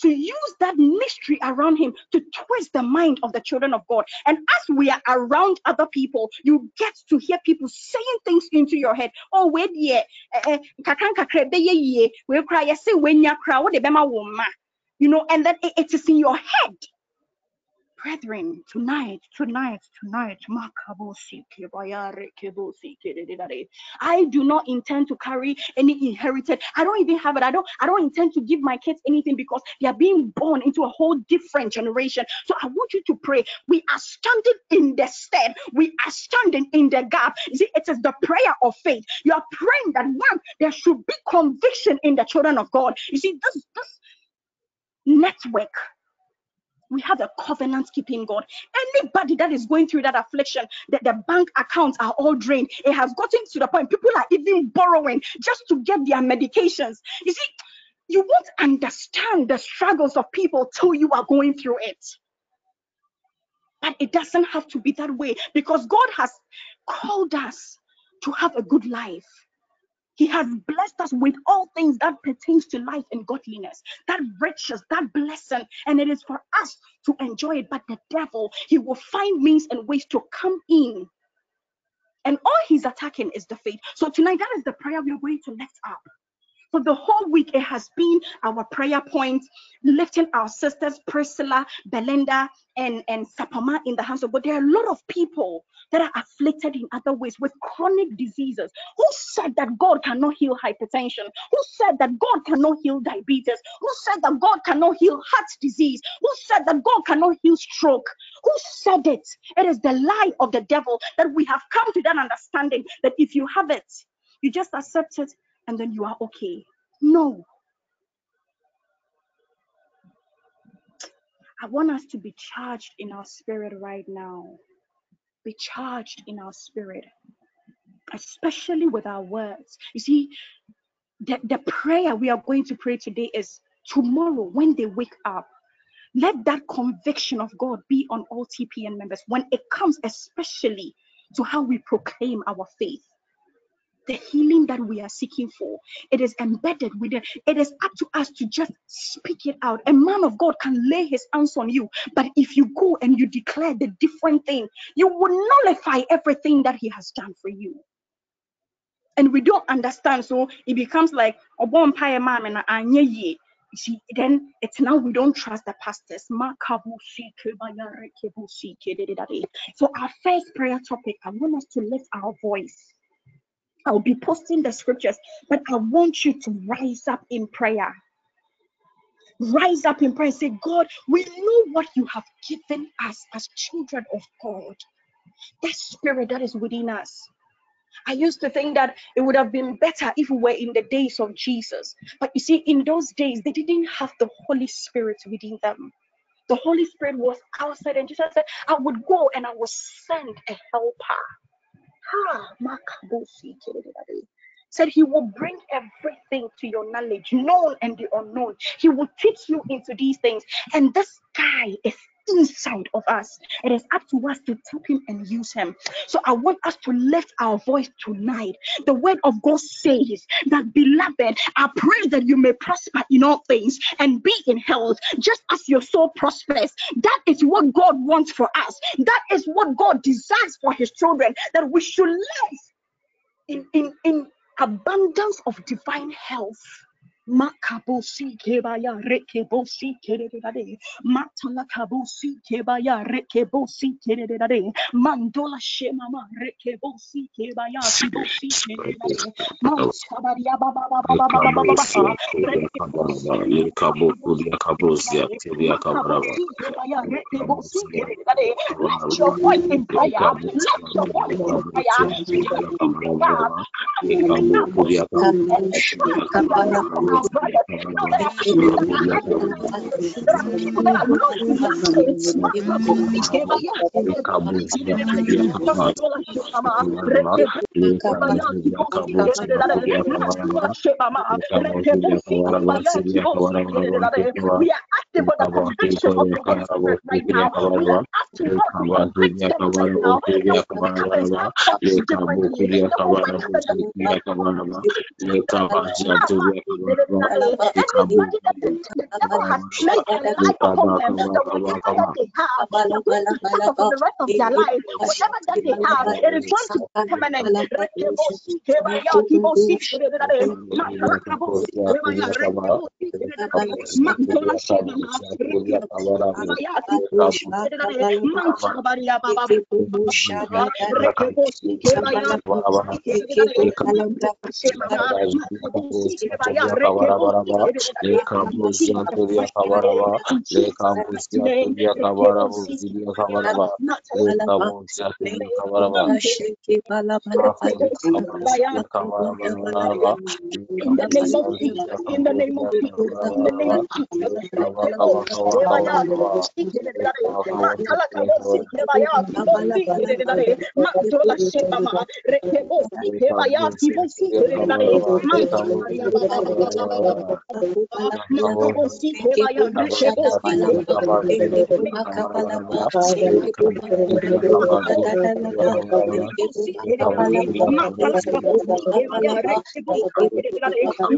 to use that mystery around him to twist the mind of the children of God. And as we are around other people, you get to hear people saying things into your head. Oh, wait, yeah, eh, eh, kakran kakra be ye, we cry, yes, when bema woman, you know, and then it is in your head. Brethren, tonight, tonight, tonight. I do not intend to carry any inherited. I don't even have it. I don't. I don't intend to give my kids anything because they are being born into a whole different generation. So I want you to pray. We are standing in the stead. We are standing in the gap. You see, it is the prayer of faith. You are praying that one there should be conviction in the children of God. You see, this this network we have a covenant keeping God. Anybody that is going through that affliction, that the bank accounts are all drained, it has gotten to the point people are even borrowing just to get their medications. You see, you won't understand the struggles of people till you are going through it. But it doesn't have to be that way because God has called us to have a good life. He has blessed us with all things that pertains to life and godliness, that riches, that blessing, and it is for us to enjoy it. But the devil, he will find means and ways to come in. And all he's attacking is the faith. So tonight, that is the prayer we are going to lift up. For the whole week, it has been our prayer point, lifting our sisters Priscilla, Belinda, and, and Sapama in the hands of God. There are a lot of people that are afflicted in other ways with chronic diseases. Who said that God cannot heal hypertension? Who said that God cannot heal diabetes? Who said that God cannot heal heart disease? Who said that God cannot heal stroke? Who said it? It is the lie of the devil that we have come to that understanding that if you have it, you just accept it and then you are okay. No. I want us to be charged in our spirit right now. Be charged in our spirit, especially with our words. You see, the, the prayer we are going to pray today is tomorrow when they wake up. Let that conviction of God be on all TPN members when it comes, especially to how we proclaim our faith the healing that we are seeking for. It is embedded with it. Is up to us to just speak it out. A man of God can lay his hands on you, but if you go and you declare the different thing, you will nullify everything that he has done for you. And we don't understand, so it becomes like a bonfire man and anya ye. See, then it's now we don't trust the pastors. So our first prayer topic, I want us to lift our voice. I'll be posting the scriptures, but I want you to rise up in prayer. Rise up in prayer and say, God, we know what you have given us as children of God. That spirit that is within us. I used to think that it would have been better if we were in the days of Jesus. But you see, in those days, they didn't have the Holy Spirit within them. The Holy Spirit was outside, and Jesus said, I would go and I will send a helper. Said he will bring everything to your knowledge, known and the unknown. He will teach you into these things. And this guy is inside of us. It is up to us to tap him and use him. So I want us to lift our voice tonight. The word of God says that, beloved, I pray that you may prosper in all things and be in health, just as your soul prospers. That is what God wants for us. That is what God desires for his children, that we should live in, in, in abundance of divine health. Makabosi kebaya rekebosi kedededade. Matalakabosi kebaya rekebosi kedededade. Mandola shemama rekebosi kebaya kibosi kedededade. Mantabaria baba rekebosi your voice in prayer. Your voice in prayer. Your in We are asking for the Help them come and Kabaraba, stand up differently. Lekabukuria Help them come Kabaraburia Kabaraba, Lekabazia Turia Kabaraba, Anybody that the, the devil has Lekaburia placed a life upon them, the whatever that they have, they're going to suffer for the rest of their life. Whatever that they have, it is going to be permanent. Kabaraba, Kabaraba, In the name of in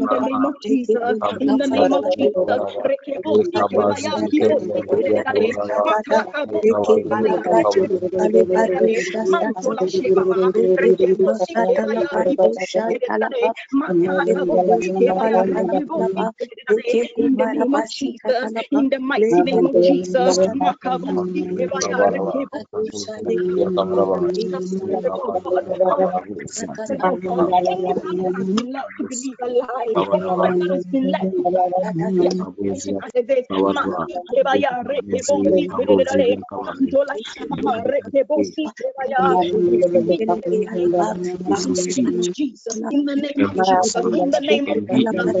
the name of Jesus, in the name of Jesus. In the name of Jesus, in the name of Jesus, Mantola Shebama, Rekebosi Kebaya, Kibosi Kededade, Makalakabosi Kebaya, Kibosi Kededade, in the name of Jesus, in the mighty name of Jesus, Makabosi Kebaya, Rekebosi God, our God, anybody that has been led to believe a lie, anybody that has been led to Lekabuzia activate, Kabaraba, Kebaya, Rekebosi Kededade, Mantola Shebama, Rekebosi Kebaya, Jesus, in the name of Jesus, in the name of Jesus,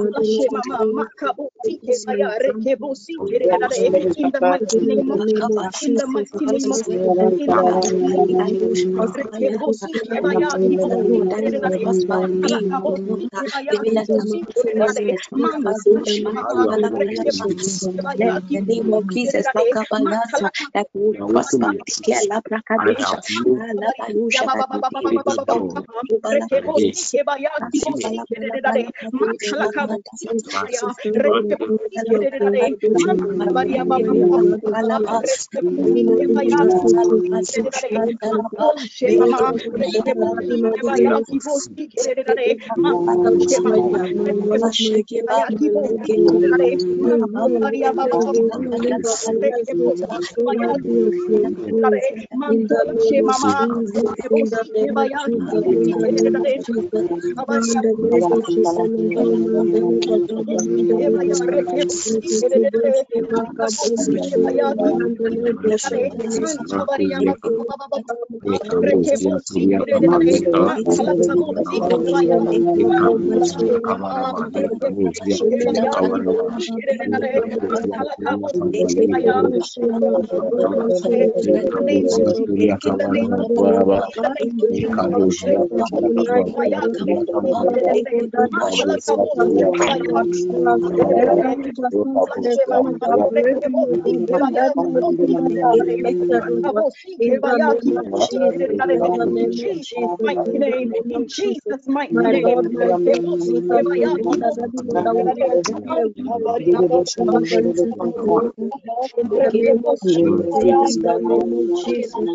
name of in the name of Brakadosha, Alabayusha, Mantola Shemama, Jesus' mighty name, Jesus'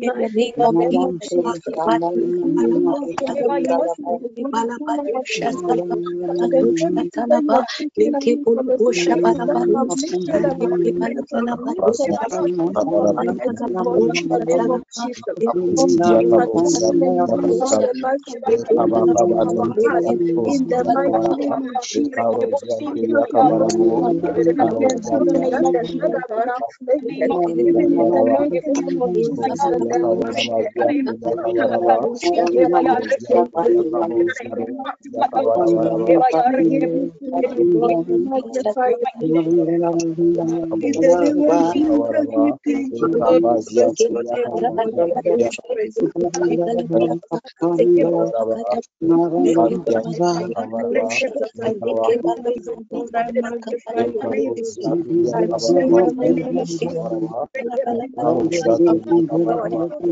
in the mighty name of Jesus.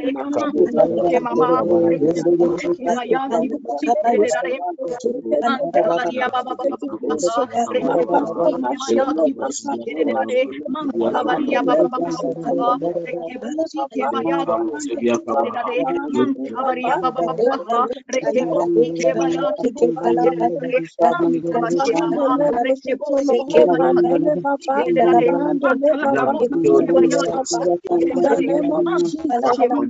yourselves in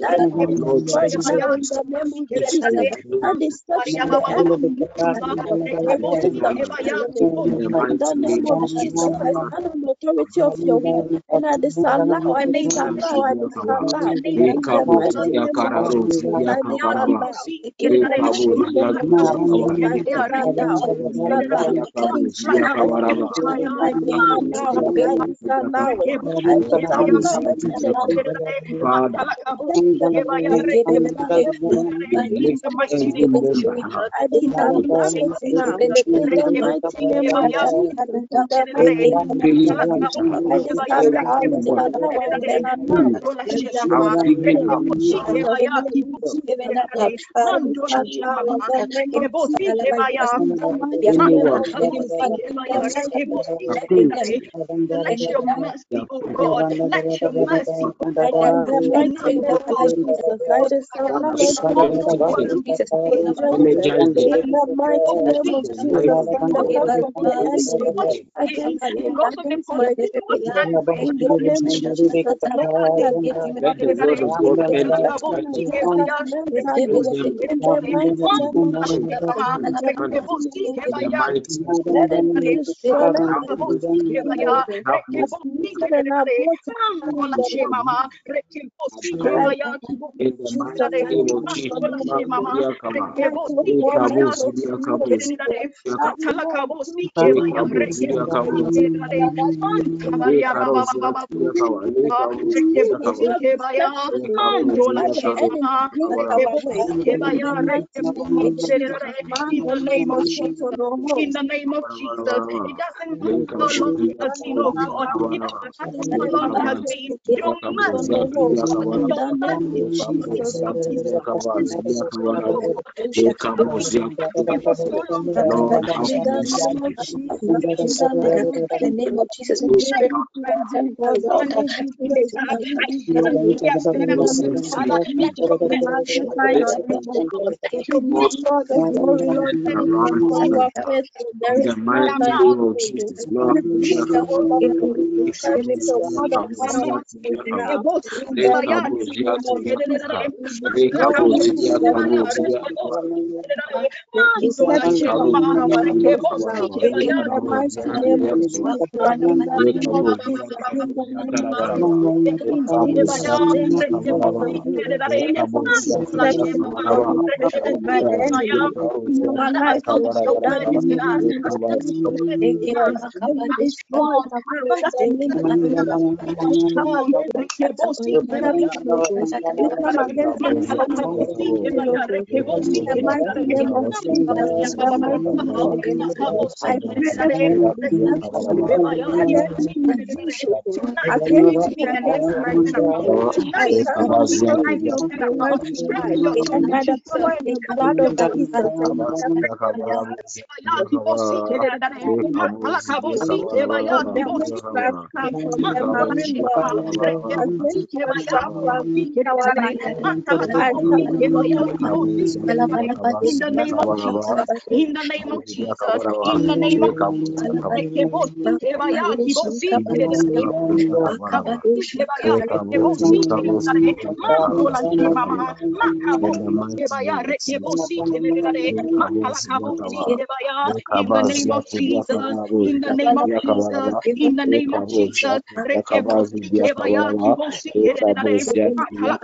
the love of God. Lord Jesus, in the name of Jesus. authority of your will, and mighty name of Jesus, I disallow, I disallow. In Jesus' name, I disallow, I disallow, I disallow it in the name of Father, we lift every of Jesus. In the mighty now. In the name of Jesus. In the name of Jesus. I stand out in the power in the name of Jesus. I've given up. Let your mercy, oh God, let your mercy, oh God, in the name of Jesus, I stand out Jesus. Energize them. in the mighty name of Jesus, in the work of Jesus, in the enemy, against me, also the political in the name of Jesus, Let the word of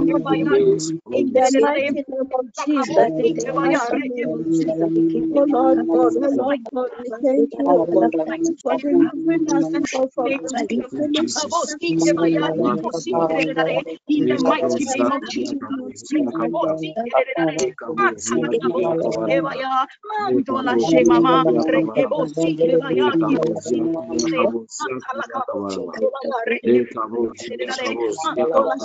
the In the mighty name of Jesus. Makuria kama. Eka bozidia kabozi. Eka bozidia kabozi. Eka rozia kuria kawa. Eka bozidia kawa. Eka bozidia kawa. in the name of Jesus.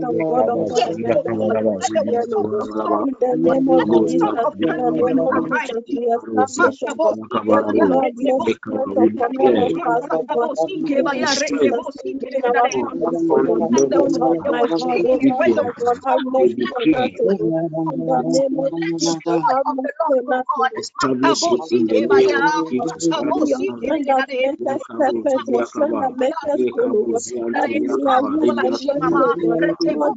in the of Jesus, in the name of Jesus, in the name of Jesus. Oh Lord God, oh Lord we thank you oh God, us oh God, in the name of Jesus. In the mighty name of Jesus. In the mighty name of Jesus. Makabosi kebaya rekebosi kededade. Matalakabosi kebaya rekebosi kededade. Mantabaria baba Establish it in the name of Jesus abundantly above all that we ask or think of the Lord. Tonight, oh God, let there be a turning around. Tonight, oh God, let there be a turning Tonight,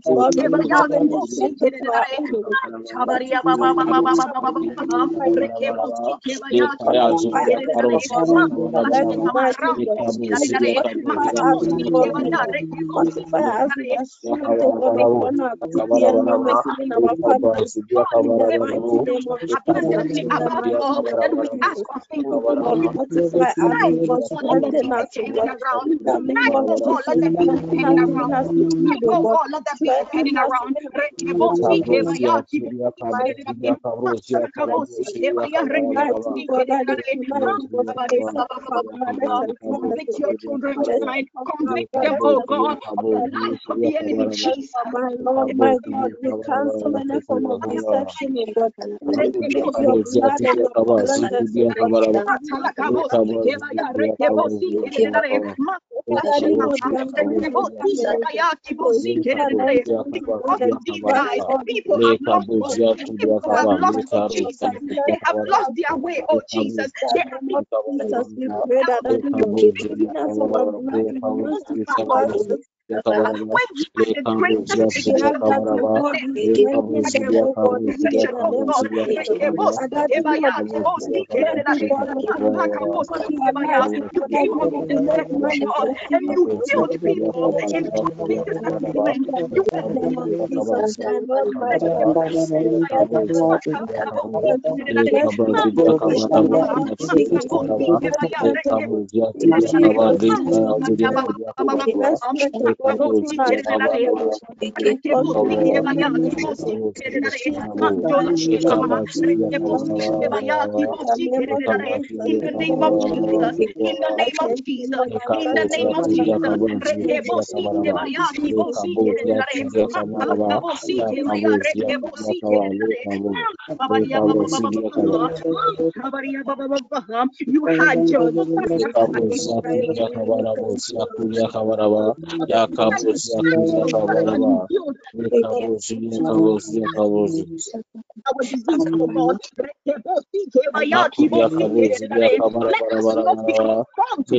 oh God, let there be around. Convict your children tonight. Convict them, oh God, of the life of the enemy, Jesus. My Lord, my God, we cancel any form of deception in God. Let me give your blood and your cleansers in God. People have lost hope. People have lost hope, Jesus. They have lost their way, oh Jesus. They have lost Jesus, we pray that you keep giving us our blood, you must be powerful. when we are the greatest example of the world, and you killed people in in the name of Jesus, in the name of Jesus, in the name of Jesus, in the name of Jesus. You had your our disease, oh God. Let us not be conformed to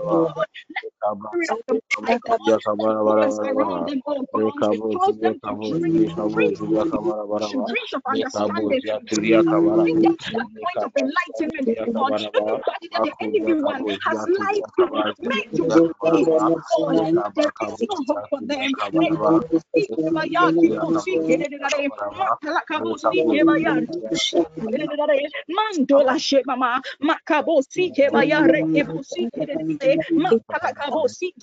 God, with the conviction in their heart, Oh oh oh sike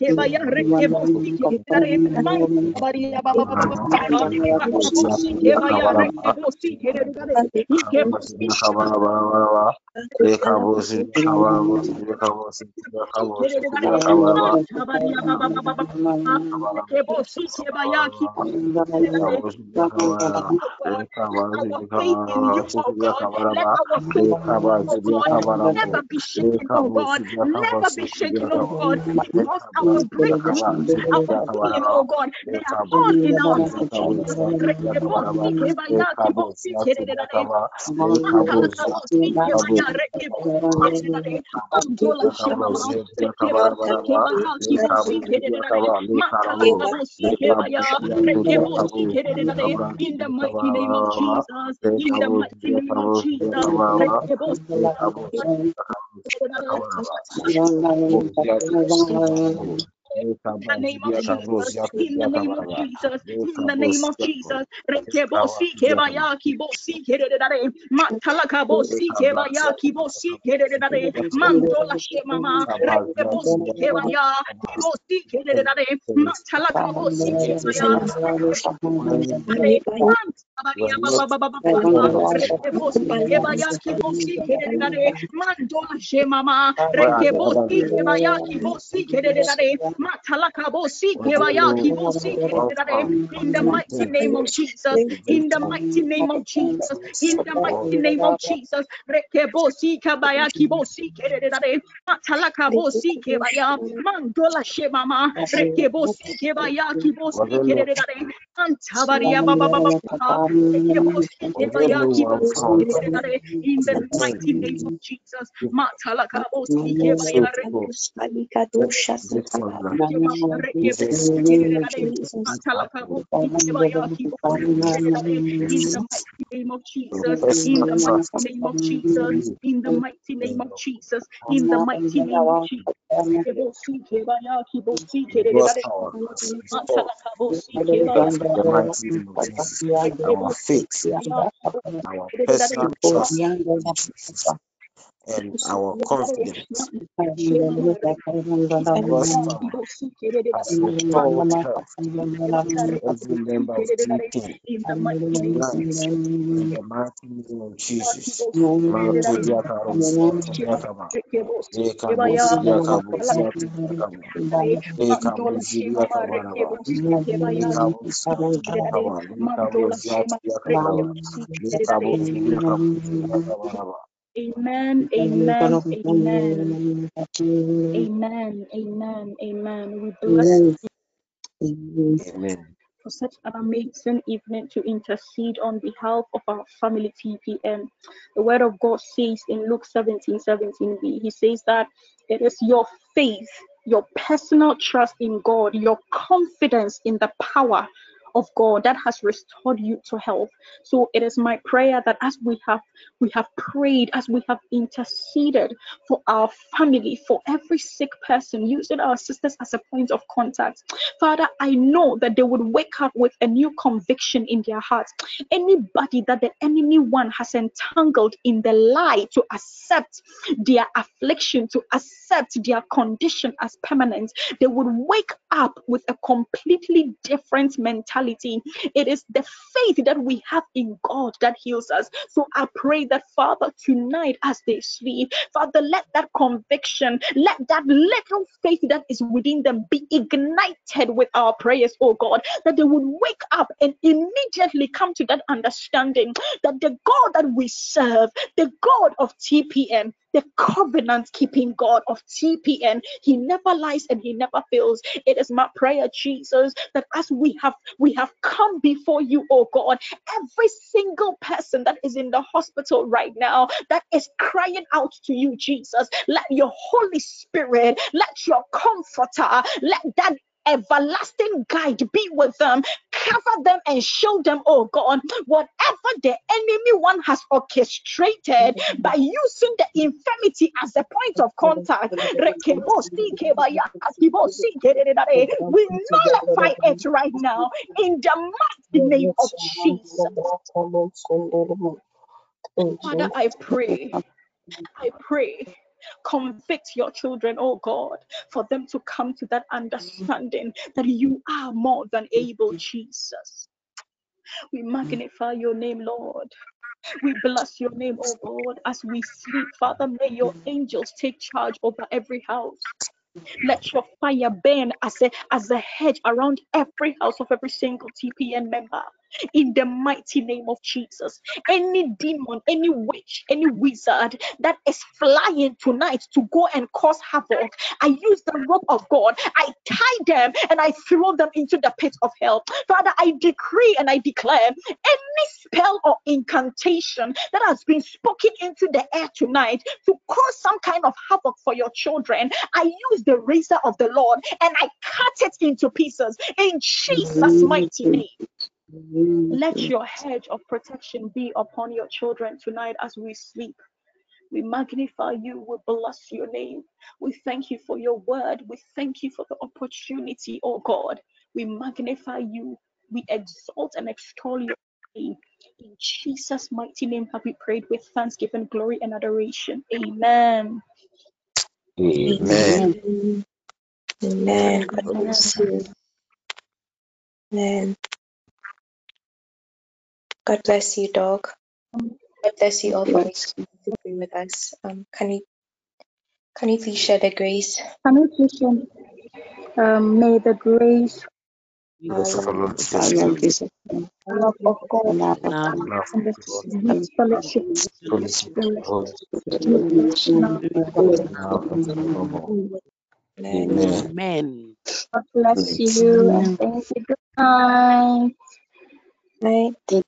sike sike Kabaraba, never be shaken, oh God. Never be shaken, oh God. Because our breakthrough, our healing, oh God, they are all in our. In the mighty name of Jesus, in the mighty name of Jesus. Lord. In the name of Jesus, in the name of Jesus, in the name of Jesus, Rekebosi kebaya kibosi kededare, matalaka bosi kededare, mandola shemama, rekebosi kebaya kibosi kededare, matalaka bosi kebaya, mandola shemama, rekebosi kededare, in the mighty name of Jesus, in the mighty name of Jesus, in the mighty name of Jesus, Rekebosi kabaya kibosi kededade, matalakabosi kebaya, mandola shemama, kibosi kededade, antabaria baba baba baba, rekebosi kebaya kibosi in the mighty name of Jesus, matalakabosi kebaya, in the mighty name of Jesus, in the mighty name of Jesus, in the mighty name of Jesus, in the mighty name of Jesus. In the mighty name of Jesus, and our confidence every member of in Jesus. Matudia Karosia Yakaba, Ekabosia Kabosia Yakaba, Ekabosia Kabaraba, Ekabosia Yakaba, Ekabosia Yakabaraba, Ekabosia Kabaraba. Amen, amen, amen, amen, amen, amen. We bless Amen. for such an amazing evening to intercede on behalf of our family TPM. The word of God says in Luke 17 17b, He says that it is your faith, your personal trust in God, your confidence in the power of God that has restored you to health. So it is my prayer that as we have we have prayed, as we have interceded for our family, for every sick person, using our sisters as a point of contact. Father, I know that they would wake up with a new conviction in their hearts. Anybody that the enemy one has entangled in the lie to accept their affliction, to accept their condition as permanent, they would wake up with a completely different mentality. It is the faith that we have in God that heals us. So I pray that, Father, tonight as they sleep, Father, let that conviction, let that little faith that is within them be ignited with our prayers, oh God, that they would wake up and immediately come to that understanding that the God that we serve, the God of TPM, the covenant keeping God of TPN. He never lies and he never fails. It is my prayer, Jesus, that as we have we have come before you, oh God, every single person that is in the hospital right now that is crying out to you, Jesus, let your Holy Spirit, let your comforter, let that everlasting guide be with them, cover them and show them, oh God, whatever the enemy one has orchestrated by using the infirmity as a point of contact. We nullify it right now in the mighty name of Jesus. Father, I pray, I pray Convict your children, oh God, for them to come to that understanding that you are more than able, Jesus. We magnify your name, Lord. We bless your name, oh God, as we sleep. Father, may your angels take charge over every house. Let your fire burn as a as a hedge around every house of every single TPN member. In the mighty name of Jesus. Any demon, any witch, any wizard that is flying tonight to go and cause havoc, I use the rope of God. I tie them and I throw them into the pit of hell. Father, I decree and I declare any spell or incantation that has been spoken into the air tonight to cause some kind of havoc for your children, I use the razor of the Lord and I cut it into pieces in Jesus' mighty name. Let mm-hmm. your hedge of protection be upon your children tonight as we sleep. We magnify you. We bless your name. We thank you for your word. We thank you for the opportunity, oh God. We magnify you. We exalt and extol your name. In Jesus' mighty name have we prayed with thanksgiving, glory, and adoration. Amen. Amen. Amen. God bless. Amen. God bless you, dog. God bless you all for being with us. Um, can you can you please share the grace? Can we please um, may the grace, Jesus of our Lord Jesus Christ, love of God, love of Now, God, love and the of God, sweet fellowship of the Spirit, Spirit Holy the be with us fellowship now of the and now and forevermore. Amen. Amen. Amen. God bless you and thank you. Good night. Night.